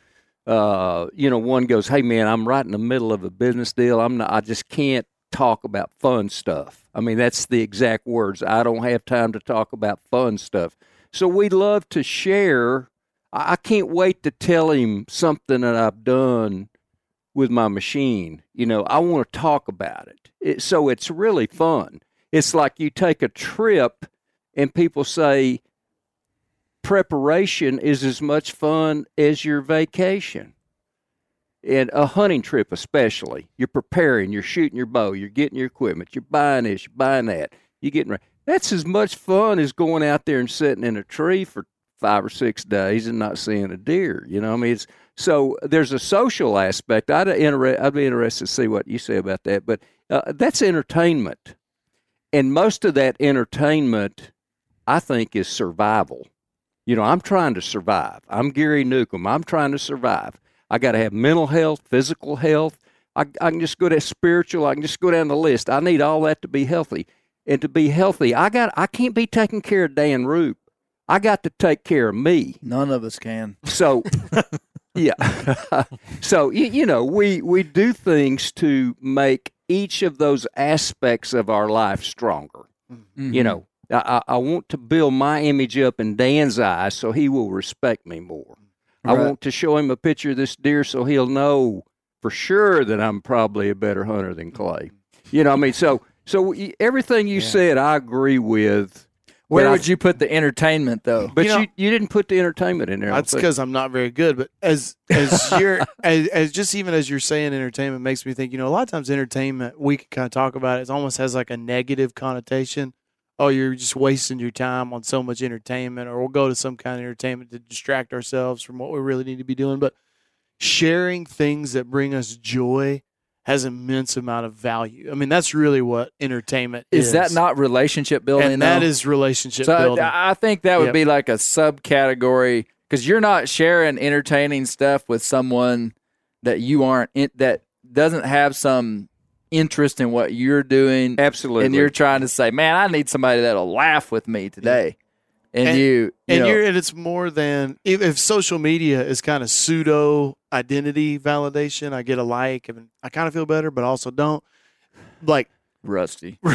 uh, you know, one goes, "Hey, man, I'm right in the middle of a business deal. I'm not. I just can't talk about fun stuff." I mean, that's the exact words. I don't have time to talk about fun stuff. So we love to share. I I can't wait to tell him something that I've done with my machine. You know, I want to talk about it. it. So it's really fun. It's like you take a trip, and people say, preparation is as much fun as your vacation. And a hunting trip, especially, you're preparing, you're shooting your bow, you're getting your equipment, you're buying this, you're buying that, you're getting ready. That's as much fun as going out there and sitting in a tree for five or six days and not seeing a deer. You know, I mean, it's so there's a social aspect. I'd inter- I'd be interested to see what you say about that. But uh, that's entertainment, and most of that entertainment, I think, is survival. You know, I'm trying to survive. I'm Gary Newcomb. I'm trying to survive. I got to have mental health, physical health. I, I can just go to spiritual. I can just go down the list. I need all that to be healthy. And to be healthy, I got. I can't be taking care of Dan Roop. I got to take care of me. None of us can. So, yeah. so you, you know, we we do things to make each of those aspects of our life stronger. Mm-hmm. You know, I, I I want to build my image up in Dan's eyes so he will respect me more. I want to show him a picture of this deer so he'll know for sure that I'm probably a better hunter than Clay. You know, what I mean, so so everything you said, I agree with. Where but I- would you put the entertainment though? But You you, know- you, didn't put the entertainment in there. That's because I'm not very good. But as as you're as, as just even as you're saying entertainment makes me think. You know, a lot of times entertainment we can kind of talk about it. It almost has like a negative connotation. Oh, you're just wasting your time on so much entertainment, or we'll go to some kind of entertainment to distract ourselves from what we really need to be doing. But sharing things that bring us joy has immense amount of value. I mean, that's really what entertainment is. Is that not relationship building? And that though? is relationship so building. I, I think that would Yep. be like a subcategory because you're not sharing entertaining stuff with someone that you aren't in, that doesn't have some interest in what you're doing, Absolutely. and you're trying to say, "Man, I need somebody that'll laugh with me today," and, And- you, you and know, you're and it's more than if, if social media is kind of pseudo identity validation. I get a like and I kind of feel better, but also don't. Like rusty.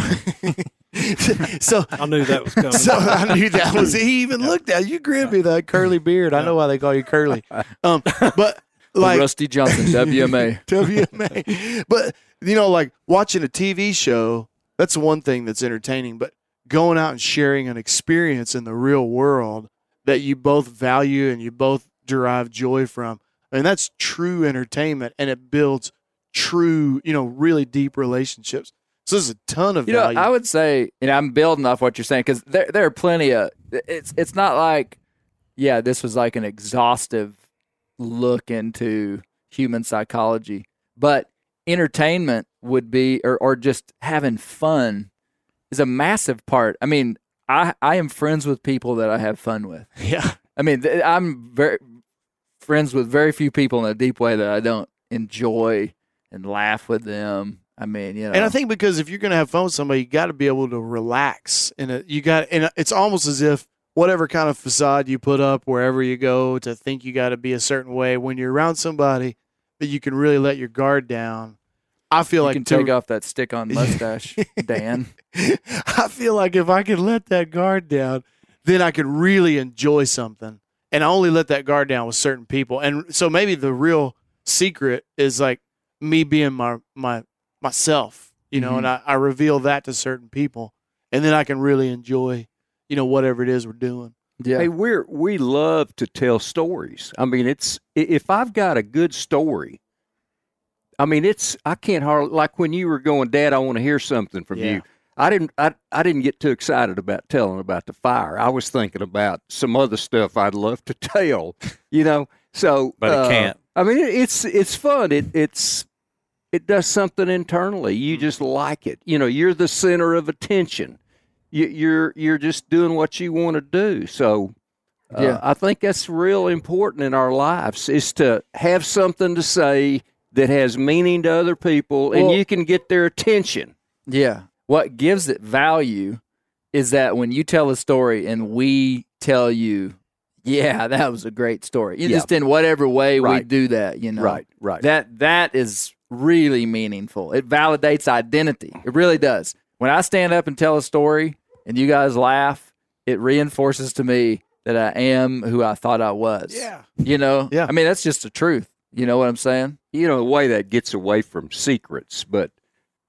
so. I knew that was coming. So I knew that was he even looked at you grinned me that curly beard. I know why they call you curly. Um, but like Rusty Johnson, WMA. WMA. But you know, like watching a TV show, that's one thing that's entertaining. But going out and sharing an experience in the real world that you both value and you both derive joy from, I mean, that's true entertainment, and it builds true, you know, really deep relationships. So there's a ton of You know, value. I would say, and I'm building off what you're saying because there there are plenty of. It's it's not like, yeah, this was like an exhaustive look into human psychology, but entertainment would be, or or just having fun, is a massive part. I mean, I I am friends with people that I have fun with. yeah. I mean, th- I'm very friends with very few people in a deep way that I don't enjoy and laugh with them. I mean, you know, And I think because if you're going to have fun with somebody, you got to be able to relax. And you got, and it's almost as if whatever kind of facade you put up wherever you go to think you got to be a certain way when you're around somebody that you can really let your guard down. I feel you like can to- take off that stick on mustache, Dan. I feel like if I could let that guard down, then I could really enjoy something. And I only let that guard down with certain people. And so maybe the real secret is like me being my my myself, you know, and mm-hmm. I, I reveal that to certain people. And then I can really enjoy, you know, whatever it is we're doing. Yeah. Hey, we're we love to tell stories. I mean, it's if I've got a good story. I mean, it's I can't hardly like when you were going, Dad. I want to hear something from Yeah. you. I didn't I, I didn't get too excited about telling about the fire. I was thinking about some other stuff I'd love to tell, you know. So, But it uh, can't. I mean, it's it's fun. It it's it does something internally. You just like it. You know, you're the center of attention. You, you're you're just doing what you want to do. So, uh, Yeah. I think that's real important in our lives is to have something to say that has meaning to other people, and you can get their attention. Yeah. What gives it value is that when you tell a story and we tell you, yeah, that was a great story. You Yeah. Just in whatever way we do that, you know. Right, right. That that is really meaningful. It validates identity. It really does. When I stand up and tell a story and you guys laugh, it reinforces to me that I am who I thought I was. Yeah. You know? Yeah. I mean, that's just the truth. You know what I'm saying? you know, the way that gets away from secrets, but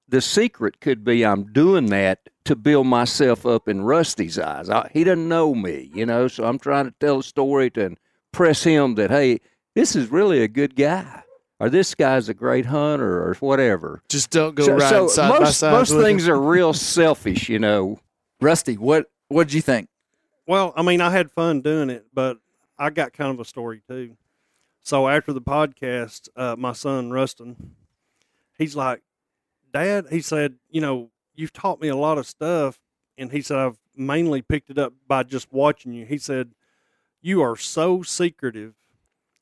the secret could be I'm doing that to build myself up in Rusty's eyes. I, he doesn't know me, you know, so I'm trying to tell a story to impress him that, hey, this is really a good guy, or this guy's a great hunter, or whatever. Just don't go so riding so side by most, side. most with things him. are real selfish, you know. Rusty, what what did you think? Well, I mean, I had fun doing it, but I got kind of a story too. So after the podcast, uh, my son Rustin, he's like, "Dad," he said, "You know, you've taught me a lot of stuff," and he said, "I've mainly picked it up by just watching you." He said, "You are so secretive.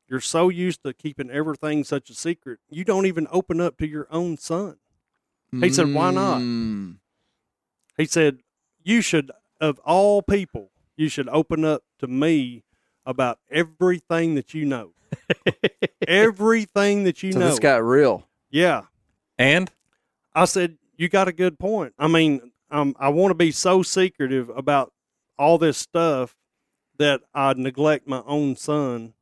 You're so used to keeping everything such a secret. You don't even open up to your own son." He said, "Why not?" Mm. He said, You should, of all people, you should open up to me about everything that you know. everything that you So know. this got real. yeah. And I said, You got a good point. I mean, um, I want to be so secretive about all this stuff that I neglect my own son.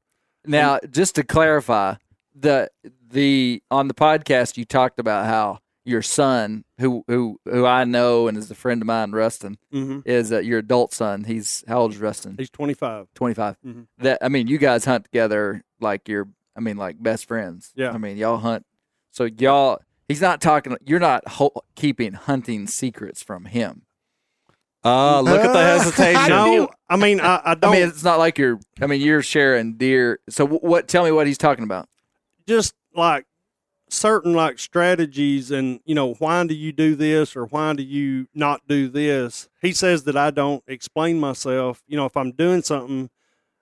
Now, just to clarify, the the on the podcast you talked about how your son, who who who I know and is a friend of mine, Rustin, Mm-hmm. is uh, your adult son. He's how old is Rustin? He's 25. Twenty five. Mhm. That I mean, you guys hunt together like you're. I mean, like best friends. Yeah. I mean, y'all hunt. So y'all, he's not talking. You're not ho- keeping hunting secrets from him. uh, look at the hesitation. No, I mean, I, I I don't I mean, it's not like you're. I mean, you're sharing deer. So wh- what? Tell me what he's talking about. just like certain like strategies and you know why do you do this or why do you not do this he says that i don't explain myself you know if i'm doing something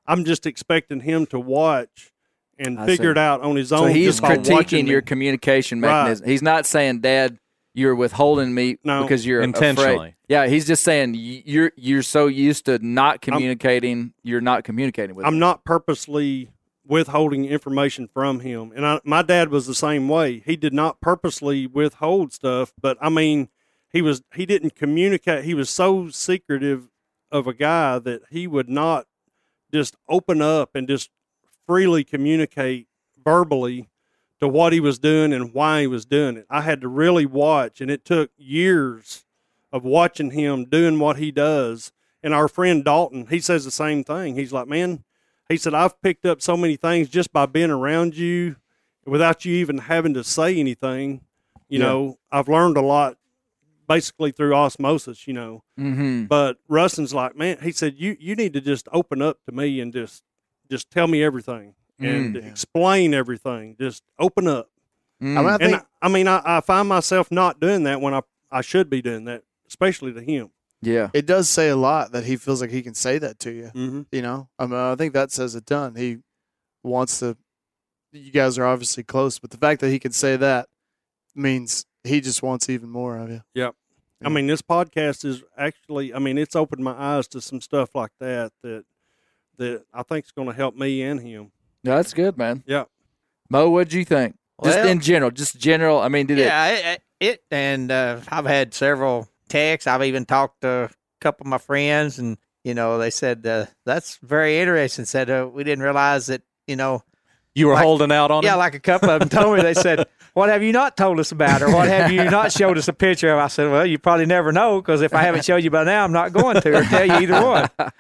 i'm just expecting him to watch and I figure see. it out on his own So he's just critiquing your communication Right. mechanism. He's not saying, "Dad, you're withholding me No. because you're afraid." Intentionally. Yeah, he's just saying you're you're so used to not communicating, you're not communicating with. i'm him. not purposely withholding information from him. And I, my dad was the same way. He did not purposely withhold stuff but i mean he was he didn't communicate. He was so secretive of a guy that he would not just open up and just freely communicate verbally to what he was doing and why he was doing it. I had to really watch and it took years of watching him doing what he does. And our friend dalton he says the same thing. He's like man he said i've picked up so many things just by being around you without you even having to say anything you Yeah. know i've learned a lot basically through osmosis you know Mm-hmm. but Rustin's like, man, he said, you you need to just open up to me and just just tell me everything and Mm. explain everything. Just open up. I mean, I And think I, I mean, I, I find myself not doing that when I I should be doing that, especially to him. Yeah, it does say a lot that he feels like he can say that to you. Mm-hmm. You know, I mean, I think that says it done. He wants to. You guys are obviously close, but the fact that he can say that means he just wants even more of you. Yeah, I mean, this podcast is actually, I mean, it's opened my eyes to some stuff like that that that I think is going to help me and him. No, that's good, man. Yeah. Moe, what'd you think? Just in general, just general. I mean, did it? yeah, it, it, it and uh, I've had several texts. I've even talked to a couple of my friends, and you know, they said uh, that's very interesting. Said uh, we didn't realize that you know, You were Like- holding out on yeah, him. like a couple of them told me. They said, "What have you not told us about, or what have you not showed us a picture of?" I said, "Well, you probably never know because if I haven't showed you by now, I'm not going to or tell you either one."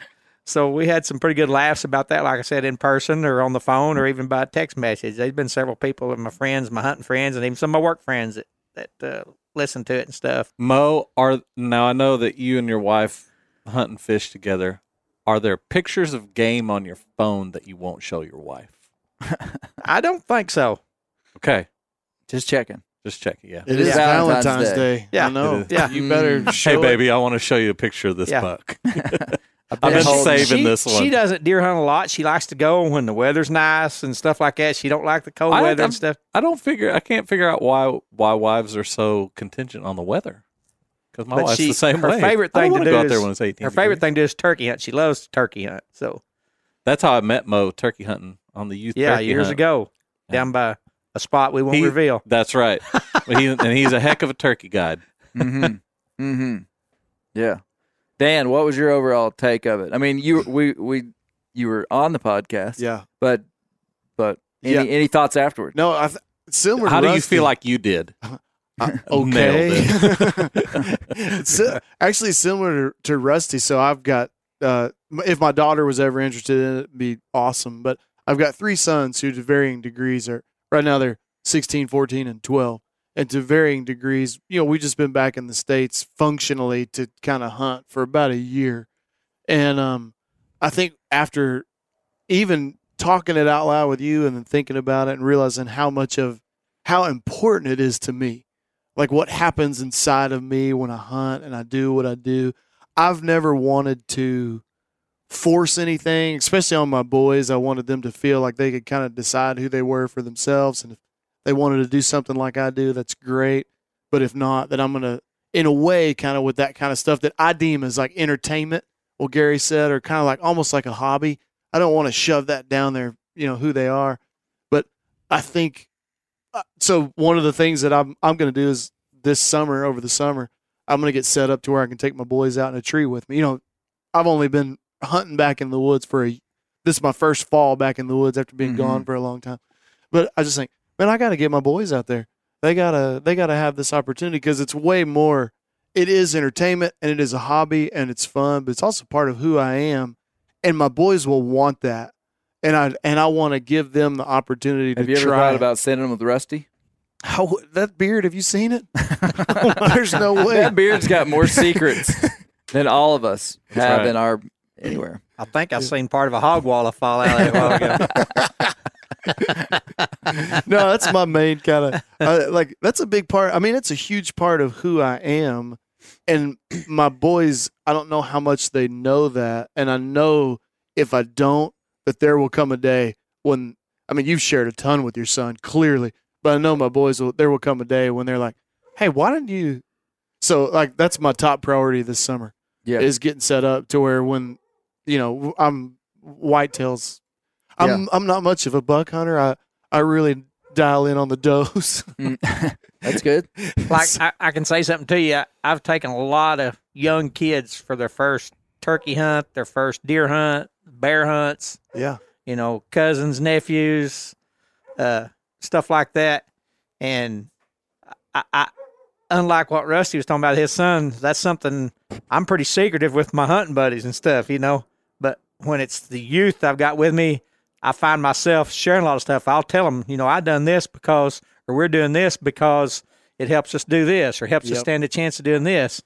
So we had some pretty good laughs about that. Like I said, in person or on the phone or even by text message. There's been several people, of my friends, my hunting friends, and even some of my work friends that that uh, listen to it and stuff. Moe, are now I know that you and your wife hunt and fish together. Are there pictures of game on your phone that you won't show your wife? I don't think so. Okay, Just checking. just checking. Yeah. It is is Valentine's, Valentine's Day. Day. Yeah. I know. It is. Yeah. You better show Hey, it. baby, I want to show you a picture of this Yeah. buck. I've I've been holding- saving she, this one. She doesn't deer hunt a lot. She likes to go when the weather's nice and stuff like that. She don't like the cold I- weather I'm- and stuff. I don't figure. I can't figure out why why wives are so contingent on the weather. Because my But wife's she- the same her way. favorite I don't thing to do go out is- there when it's eighteen. Her favorite degrees. thing to do is turkey hunt. She loves to turkey hunt. So That's how I met Moe turkey hunting on the youth. yeah, turkey years hunt. ago, Yeah. down by a spot we won't He- reveal. That's right. He, and he's a heck of a turkey guide. Mm-hmm. mm-hmm. Yeah. Dan, what was your overall take of it? I mean, you we we you were on the podcast, Yeah. but but any Yeah. any thoughts afterward? No, I th- similar. How to do you feel like you did? okay. Nailed it's uh, actually similar to, to Rusty. So I've got, uh, if my daughter was ever interested in it, it'd be awesome. But I've got three sons who, to varying degrees, are right now they're 16, 14, and 12. And to varying degrees, you know, we've just been back in the States functionally to kind of hunt for about a year. And um, I think after even talking it out loud with you and then thinking about it and realizing how much of how important it is to me like what happens inside of me when I hunt and I do what I do. I've never wanted to force anything, especially on my boys. I wanted them to feel like they could kind of decide who they were for themselves. And if they wanted to do something like I do, that's great. But if not, then I'm going to, in a way, kind of with that kind of stuff that I deem as like entertainment, what Gary said, or kind of like almost like a hobby. I don't want to shove that down there, you know, who they are. But I think uh, so one of the things that I'm I'm going to do is this summer over the summer I'm going to get set up to where I can take my boys out in a tree with me. You know, I've only been hunting back in the woods for a this is my first fall back in the woods after being Mhm. gone for a long time. But I just think, man, I got to get my boys out there. They got to they got to have this opportunity because it's way more it is entertainment and it is a hobby and it's fun, but it's also part of who I am and my boys will want that. And I and I want to give them the opportunity Have to you ever try thought it. about sending them with Rusty? How that beard? Have you seen it? There's no way. That beard's got more secrets than all of us have right. in our anywhere. I think I've seen part of a hog wallah fall out of it a while ago. no, that's my main kind of uh, like. That's a big part. I mean, it's a huge part of who I am, and my boys. I don't know how much they know that, and I know if I don't, that there will come a day when. I mean, you've shared a ton with your son, clearly, but I know my boys will. There will come a day when they're like, "Hey, why didn't you?" So, like, that's my top priority this summer. Yeah. is getting set up to where when you know I'm whitetails. I'm I'm not much of a buck hunter. I I really dial in on the does. Mm. That's good. like I, I can say something to you. I, I've taken a lot of young kids for their first turkey hunt, their first deer hunt, bear hunts. yeah, You know, cousins, nephews, uh, stuff like that. And I, I, unlike what Rusty was talking about, his son, that's something I'm pretty secretive with my hunting buddies and stuff. You know, but when it's the youth I've got with me, I find myself sharing a lot of stuff. I'll tell them, you know, I done this because, or we're doing this because it helps us do this, or helps us stand a chance of doing this.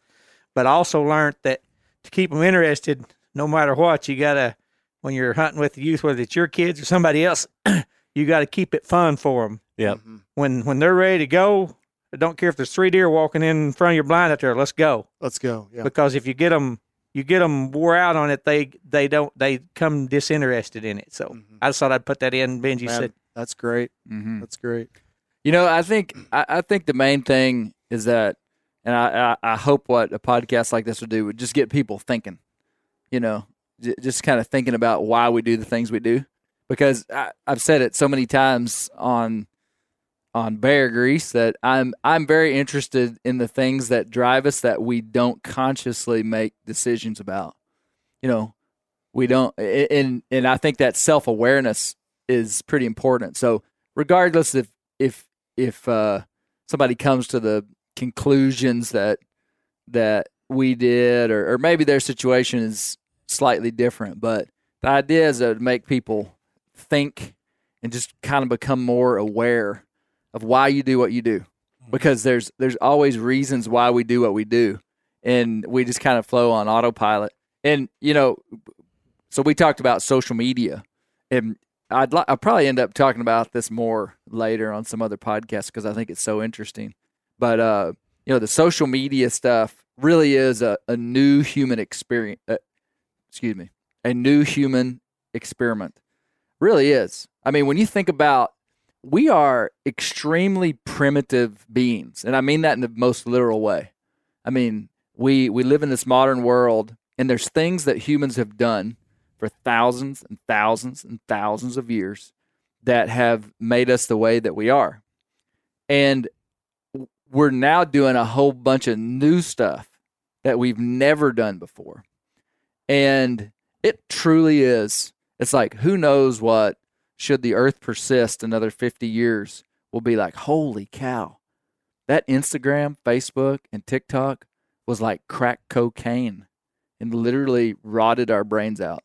But I also learned that to keep them interested, no matter what, you gotta when you're hunting with the youth, whether it's your kids or somebody else, you got to keep it fun for them. Yep. Mhm. When when they're ready to go, I don't care if there's three deer walking in front of your blind out there. Let's go let's go. Yeah, because if you get them, you get them wore out on it. They they don't they come disinterested in it. So Mhm. I just thought I'd put that in. Benji Man, said, that's great. Mm-hmm. That's great. You know, I think I, I think the main thing is that, and I, I I hope what a podcast like this would do would just get people thinking. You know, j- just kind of thinking about why we do the things we do, because I, I've said it so many times on on Bear Grease that I'm I'm very interested in the things that drive us that we don't consciously make decisions about. You know, we don't, and and I think that self awareness is pretty important. So regardless if if if uh, somebody comes to the conclusions that that we did, or, or maybe their situation is slightly different, but the idea is to make people think and just kind of become more aware of why you do what you do. because there's there's always reasons why we do what we do, and we just kind of flow on autopilot. And you know, so we talked about social media, and I'd li- I'll probably end up talking about this more later on some other podcast because I think it's so interesting. But uh, you know, the social media stuff really is a, a new human experience. Uh, excuse me, a new human experiment. Really is. I mean, when you think about we are extremely primitive beings, and I mean that in the most literal way. I mean, we we live in this modern world, and there's things that humans have done for thousands and thousands and thousands of years that have made us the way that we are. And we're now doing a whole bunch of new stuff that we've never done before. And it truly is. It's like, who knows what, should the earth persist another 50 years, will be like, holy cow. That Instagram, Facebook, and TikTok was like crack cocaine and literally rotted our brains out.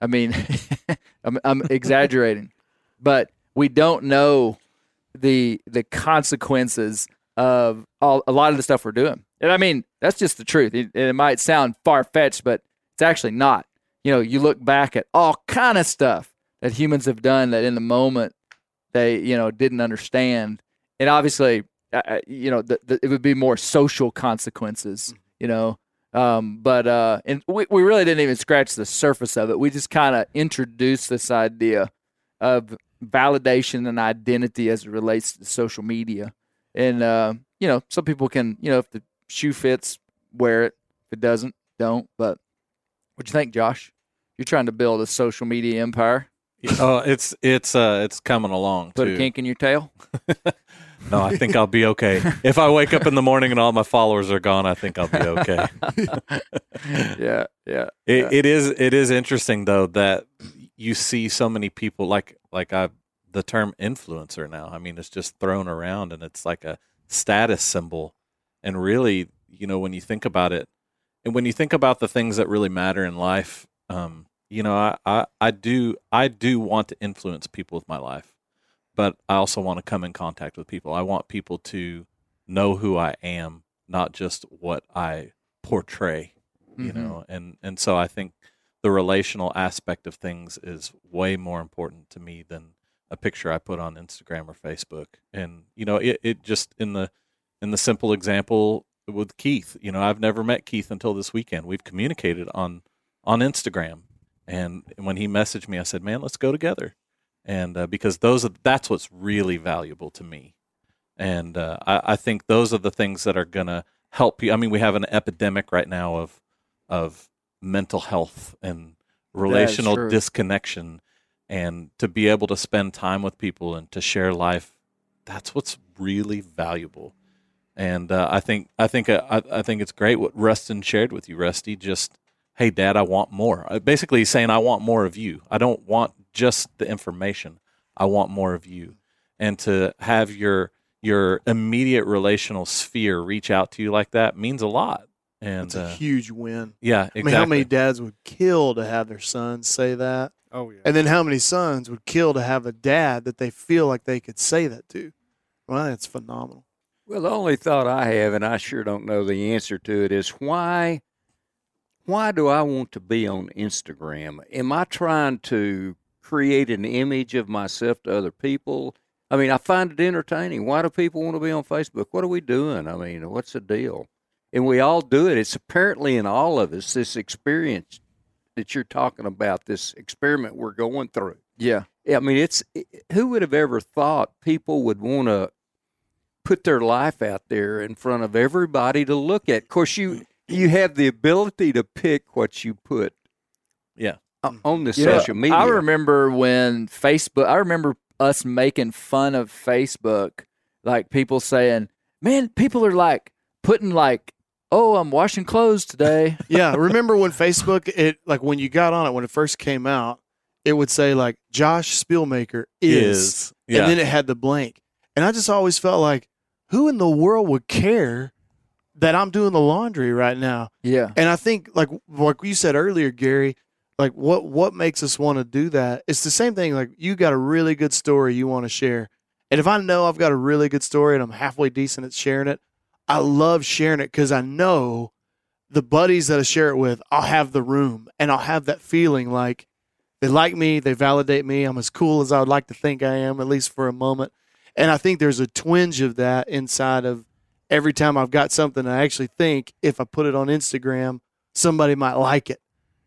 I mean, I'm, I'm exaggerating, but we don't know the the consequences of all, a lot of the stuff we're doing. And I mean, that's just the truth. It, it might sound far fetched, but it's actually not. You know, you look back at all kind of stuff that humans have done that in the moment they you know didn't understand, and obviously, uh, you know, the, the, it would be more social consequences. You know, um, but uh, and we, we really didn't even scratch the surface of it. We just kind of introduced this idea of validation and identity as it relates to social media. And uh, you know, some people can, you know, if the shoe fits, wear it. If it doesn't, don't. But what do you think, Josh? You're trying to build a social media empire. Oh, it's it's uh it's coming along Put too. a kink in your tail. No, I think I'll be okay. if I wake up in the morning and all my followers are gone, I think I'll be okay. yeah, yeah. It, it is it is interesting though that you see so many people like like I the term influencer now. I mean, it's just thrown around and it's like a status symbol. And really, you know, when you think about it, and when you think about the things that really matter in life, um, you know, I, I, I do I do want to influence people with my life, but I also want to come in contact with people. I want people to know who I am, not just what I portray. You Mhm. know, and and so I think the relational aspect of things is way more important to me than a picture I put on Instagram or Facebook. And you know, it, it just in the in the simple example with Keith, you know, I've never met Keith until this weekend. We've communicated on on Instagram, and when he messaged me, I said, "Man, let's go together," and uh, because those are that's what's really valuable to me, and uh, I, I think those are the things that are gonna help you. I mean, we have an epidemic right now of of mental health and relational disconnection. And to be able to spend time with people and to share life that's what's really valuable. And uh, i think i think uh, I, I think it's great what rustin shared with you rusty just hey dad i want more Uh, basically he's saying i want more of you i don't want just the information i want more of you and to have your your immediate relational sphere reach out to you like that means a lot and It's a uh, huge win. yeah I exactly mean, how many dads would kill to have their sons say that? Oh yeah. And then how many sons would kill to have a dad that they feel like they could say that to? Well, that's phenomenal. Well, the only thought I have, and I sure don't know the answer to it, is why why do I want to be on Instagram? Am I trying to create an image of myself to other people? I mean, I find it entertaining. Why do people want to be on Facebook? What are we doing? I mean, what's the deal? And we all do it. It's apparently in all of us this experience that you're talking about, this experiment we're going through. Yeah. I mean, it's who would have ever thought people would want to put their life out there in front of everybody to look at. Of course, you you have the ability to pick what you put. Yeah. Mm. on the You know, social media. I remember when Facebook. I remember us making fun of Facebook, like people saying, "Man, people are like putting like, oh, I'm washing clothes today." Yeah, remember when Facebook it like when you got on it when it first came out, it would say like Josh Spielmaker is, yeah and then it had the blank. And I just always felt like who in the world would care that I'm doing the laundry right now? yeah. And I think like like you said earlier, Gary, like what what makes us want to do that? It's the same thing. Like you got a really good story you want to share, And if I know I've got a really good story and I'm halfway decent at sharing it, I love sharing it because I know the buddies that I share it with, I'll have the room and I'll have that feeling like they like me, they validate me, I'm as cool as I would like to think I am, at least for a moment. And I think there's a twinge of that inside of every time I've got something I actually think if I put it on Instagram, somebody might like it.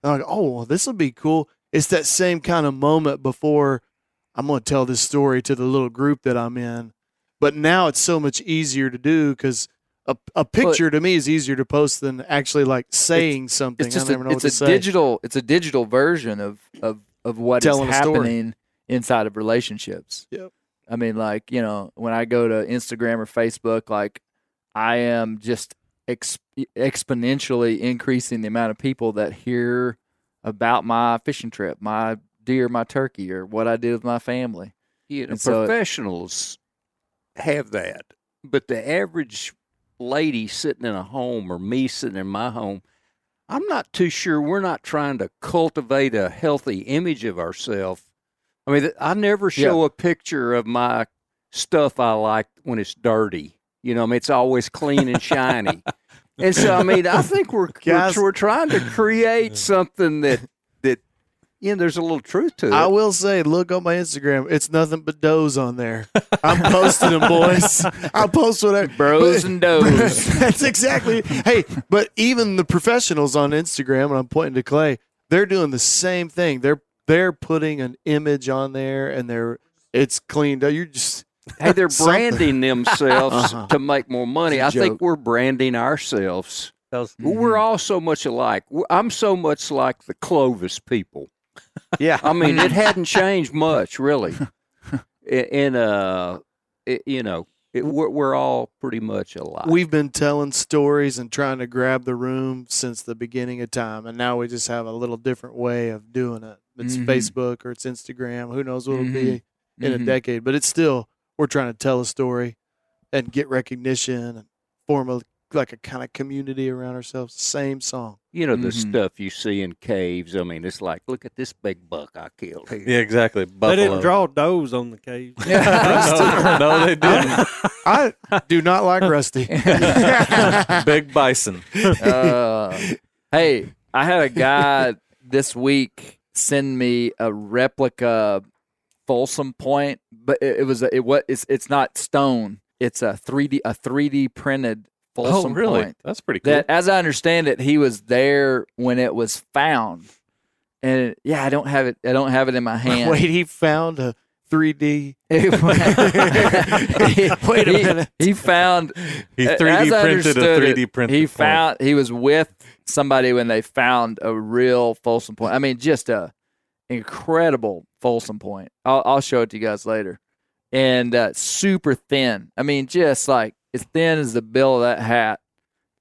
And I'm like, oh, well, this will be cool. It's that same kind of moment before I'm going to tell this story to the little group that I'm in. But now it's so much easier to do because a, a picture to me is easier to post than actually like saying something. It's just I a, never know it's what a to say. digital it's a digital version of of of what is Telling story. happening inside of relationships. Yep. I mean, like you know, when I go to Instagram or Facebook, like I am just ex- exponentially increasing the amount of people that hear about my fishing trip, my deer, my turkey, or what I did with my family. You know, And so it- professionals have that, but the average lady sitting in a home or me sitting in my home, I'm not too sure we're not trying to cultivate a healthy image of ourselves. I mean, I never show a picture of my stuff I like when it's dirty. You know, I mean, it's always clean and shiny. and so, I mean, I think we're, we're we're trying to create something that that you know, there's a little truth to it. I will say, look on my Instagram. It's nothing but does on there. I'm posting them, boys. I'll post whatever. Bros But- and does. That's exactly. Hey, but even the professionals on Instagram, and I'm pointing to Clay, they're doing the same thing. They're they're putting an image on there, and they're it's cleaned. You're just Hey, they're branding themselves Uh-huh. to make more money. I a I think we're branding ourselves. Those, We're all so much alike. I'm so much like the Clovis people. yeah. I mean, it hadn't changed much, really. In uh, it, you know, it, we're, we're all pretty much alike. we've been telling stories and trying to grab the room since the beginning of time, and now we just have a little different way of doing it. It's Mhm. Facebook or it's Instagram. Who knows what it'll be in a Mhm. decade? But it's still we're trying to tell a story and get recognition and form a like a kind of community around ourselves. Same song. you know, the Mhm. stuff you see in caves. I mean, it's like, look at this big buck I killed here. Yeah, exactly. They didn't draw does on the cave. no, no, they didn't. I do not like Rusty. Big bison. uh, hey, I had a guy this week send me a replica Folsom Point, but it, it was a, it what it's it's not stone. It's a three D a three D printed Oh, Folsom really? Point. That's pretty cool. That, as I understand it, he was there when it was found, and yeah, I don't have it. I don't have it in my hand. Wait, he found a 3D. Wait a minute. He found he 3D I printed a understood 3D it, printed. He point. found he was with somebody when they found a real Folsom Point. I mean, just a incredible Folsom Point. I'll, I'll show it to you guys later. And uh, super thin. I mean, just like as thin as the bill of that hat.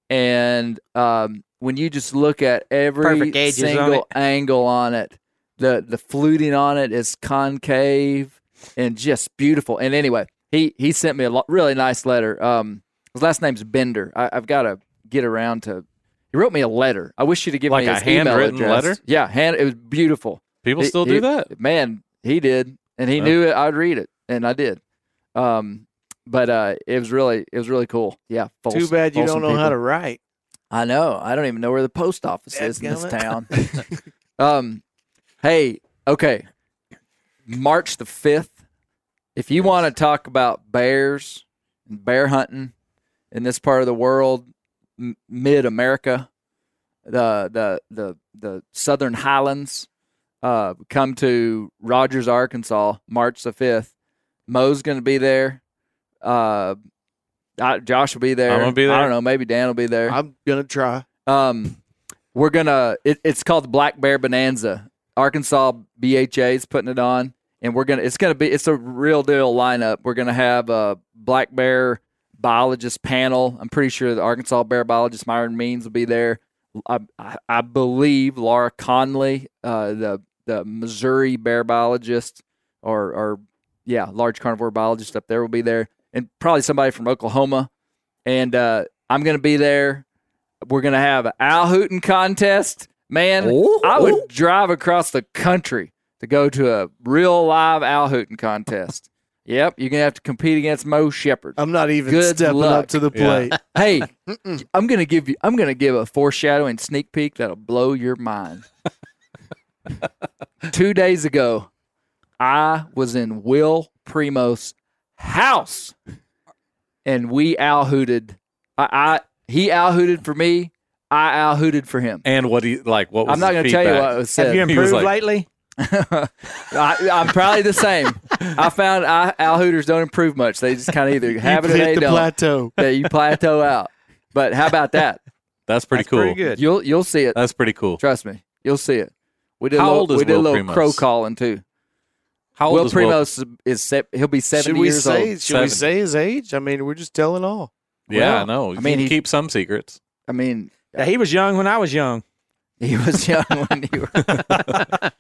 And um, when you just look at every gauges on single angle on it, the the fluting on it is concave and just beautiful. And anyway, he he sent me a lo- really nice letter. Um, his last name's Bender. I, I've got to get around to. He wrote me a letter. I wish you to give Like me a his email handwritten letter? Yeah, hand. It was beautiful. People He- still he- do that. Man, he did, and he Huh. knew it. I'd read it, and I did. Um, but uh, it was really it was really cool. Yeah. Too bad you Folsom don't know how to write. I know. I don't even know where the post office is in this town. Um, hey, okay. March the fifth. If you want to talk about bears and bear hunting in this part of the world, m- mid America, the the the the Southern Highlands, uh, come to Rogers, Arkansas, March the fifth. Moe's going to be there. Uh, I, Josh will be there. I'm gonna be there. I don't know. Maybe Dan will be there. I'm gonna try. Um, we're gonna. It, it's called the Black Bear Bonanza. Arkansas BHA is putting it on, and we're gonna. It's gonna be. It's a real deal lineup. We're gonna have a black bear biologist panel. I'm pretty sure the Arkansas bear biologist Myron Means will be there. I, I, I believe Laura Conlee, uh, the the Missouri bear biologist, or or yeah, large carnivore biologist up there will be there, and probably somebody from Oklahoma. And uh, I'm gonna be there. We're gonna have an owl hooting contest. Man, I would drive across the country to go to a real live owl hooting contest. Yep, you're gonna have to compete against Moe Shepherd. I'm not even Good stepping luck. up to the Yeah. plate. Hey, I'm gonna give you. I'm gonna give a foreshadowing sneak peek that'll blow your mind. Two days ago, I was in Will Primos' house, and we out hooted. I, I he out hooted for me. I out hooted for him. And what do you like? What was I'm not going gonna tell you what was said. Have you was improved like- lately? I, I'm probably the same. I found I, Al Hooters don't improve much. They just kind of either have it or Hit they the don't. plateau. That you plateau out. But how about that? That's pretty That's cool. pretty good. You'll you'll see it. That's pretty cool. Trust me, you'll see it. We did How a little, old is we did Will a little Primos? crow calling too. How old Will is Will? Primos is se- he'll be seventy Should we years say? old. Should we 70. say his age? I mean, we're just telling all. Yeah, Well, I know. I mean, can he- keep some secrets. I mean, Yeah, he was young when I was young. he was young when you were.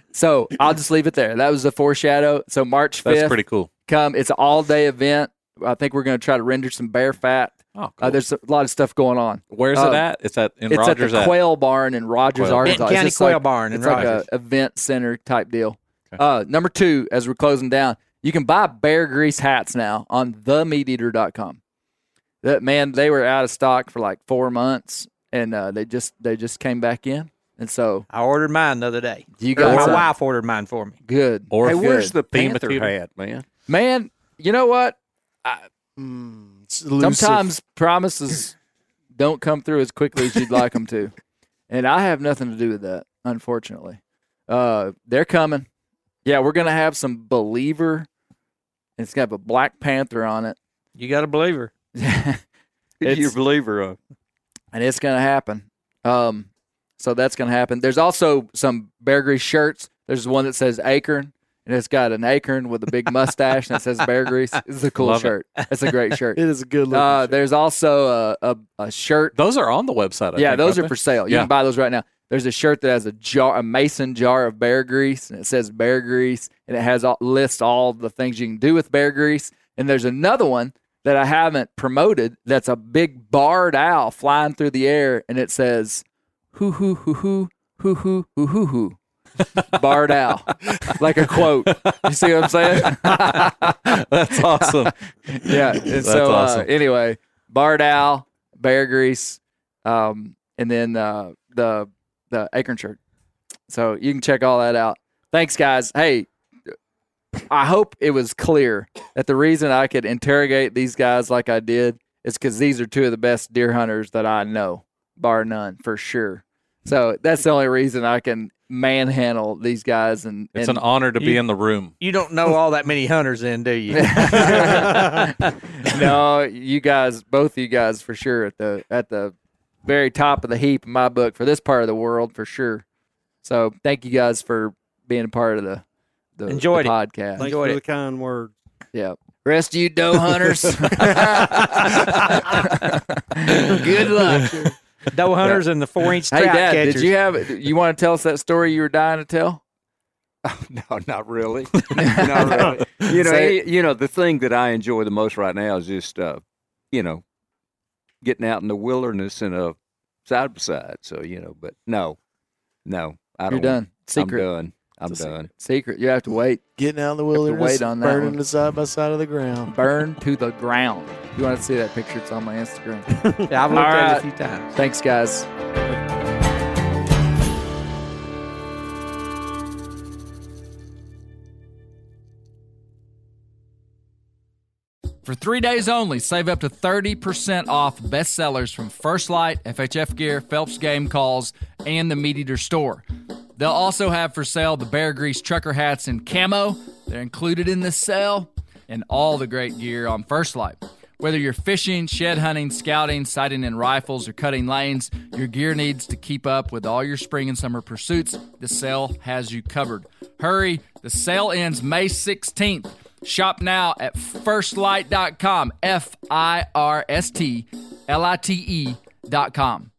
so I'll just leave it there. That was the foreshadow. So March That's fifth, pretty cool. come. It's an all day event. I think we're going to try to render some bear fat. Oh, cool. Uh, there's a lot of stuff going on. Where's uh, it at? It's at in it's Rogers at the Quail Barn in Rogers, Quail. Arkansas. Benton It's County Quail like- Barn in It's like Rogers. a event center type deal. Okay. Uh, number two, as we're closing down, you can buy bear grease hats now on themeateater.com. That man, they were out of stock for like four months, and uh, they just they just came back in, and so I ordered mine the other day. you got my some- wife ordered mine for me. good, Or hey, if where's the a theme Panther theater. hat, man? man. You know what? Mm, it's elusive. Sometimes promises don't come through as quickly as you'd like them to, and I have nothing to do with that. Unfortunately, uh, they're coming. Yeah, we're gonna have some believer. and It's gonna have a Black Panther on it, You got to believe her. You're a believer of. and it's gonna happen. Um, so that's gonna happen. There's also some Bear Grease shirts. There's one that says Acorn, and it's got an acorn with a big mustache, and it says Bear Grease. It's a cool Love it. shirt. It's a great shirt. It is a good look. Uh, there's also a, a, a shirt Those are on the website. I yeah, think, those are they? for sale. You Yeah. can buy those right now. There's a shirt that has a jar, a mason jar of bear grease, and it says bear grease, and it has all, lists all the things you can do with bear grease. And there's another one that I haven't promoted. That's a big barred owl flying through the air, and it says hoo hoo hoo hoo hoo hoo hoo hoo hoo. Barred owl, like a quote. You see what I'm saying? That's awesome. yeah. And That's so awesome. uh, anyway, Barred Owl, Bear Grease, um, and then uh, the the Acorn shirt. So you can check all that out. Thanks, guys. Hey, I hope it was clear that the reason I could interrogate these guys like I did is because these are two of the best deer hunters that I know, bar none, for sure. So that's the only reason I can manhandle these guys and, It's and an honor to be in the room. You don't know all that many hunters, in, do you? no, you guys, both of you guys, for sure at the at the very top of the heap in my book for this part of the world, for sure. So, thank you guys for being a part of the the, Enjoyed the it. podcast. Thanks Enjoyed for it. the kind words. Yeah, rest of you doe hunters. Good luck. Doe hunters and the four inch Hey, trout Dad, catchers. did you have? You want to tell us that story you were dying to tell? No, not really. not really. You know, Say- you know, the thing that I enjoy the most right now is just, uh, you know, getting out in the wilderness and a side by side. So you know, but no, no, I You're don't. done. Secret. I'm done. I'm It's done. Secret. You have to wait. Getting out in the to wilderness, wait on that burning one. the side by side of the ground. Burn to the ground. If you want to see that picture? It's on my Instagram. Yeah, I've looked All at right. it a few times. Thanks, guys. For three days only, save up to 30% off bestsellers from First Lite, FHF Gear, Phelps Game Calls, and the MeatEater store. They'll also have for sale the Bear Grease trucker hats in camo. They're included in the sale, and all the great gear on First Lite. Whether you're fishing, shed hunting, scouting, sighting in rifles, or cutting lanes, your gear needs to keep up with all your spring and summer pursuits. The sale has you covered. Hurry, the sale ends May 16th. Shop now at firstlite.com, F I R S T L I T E.com.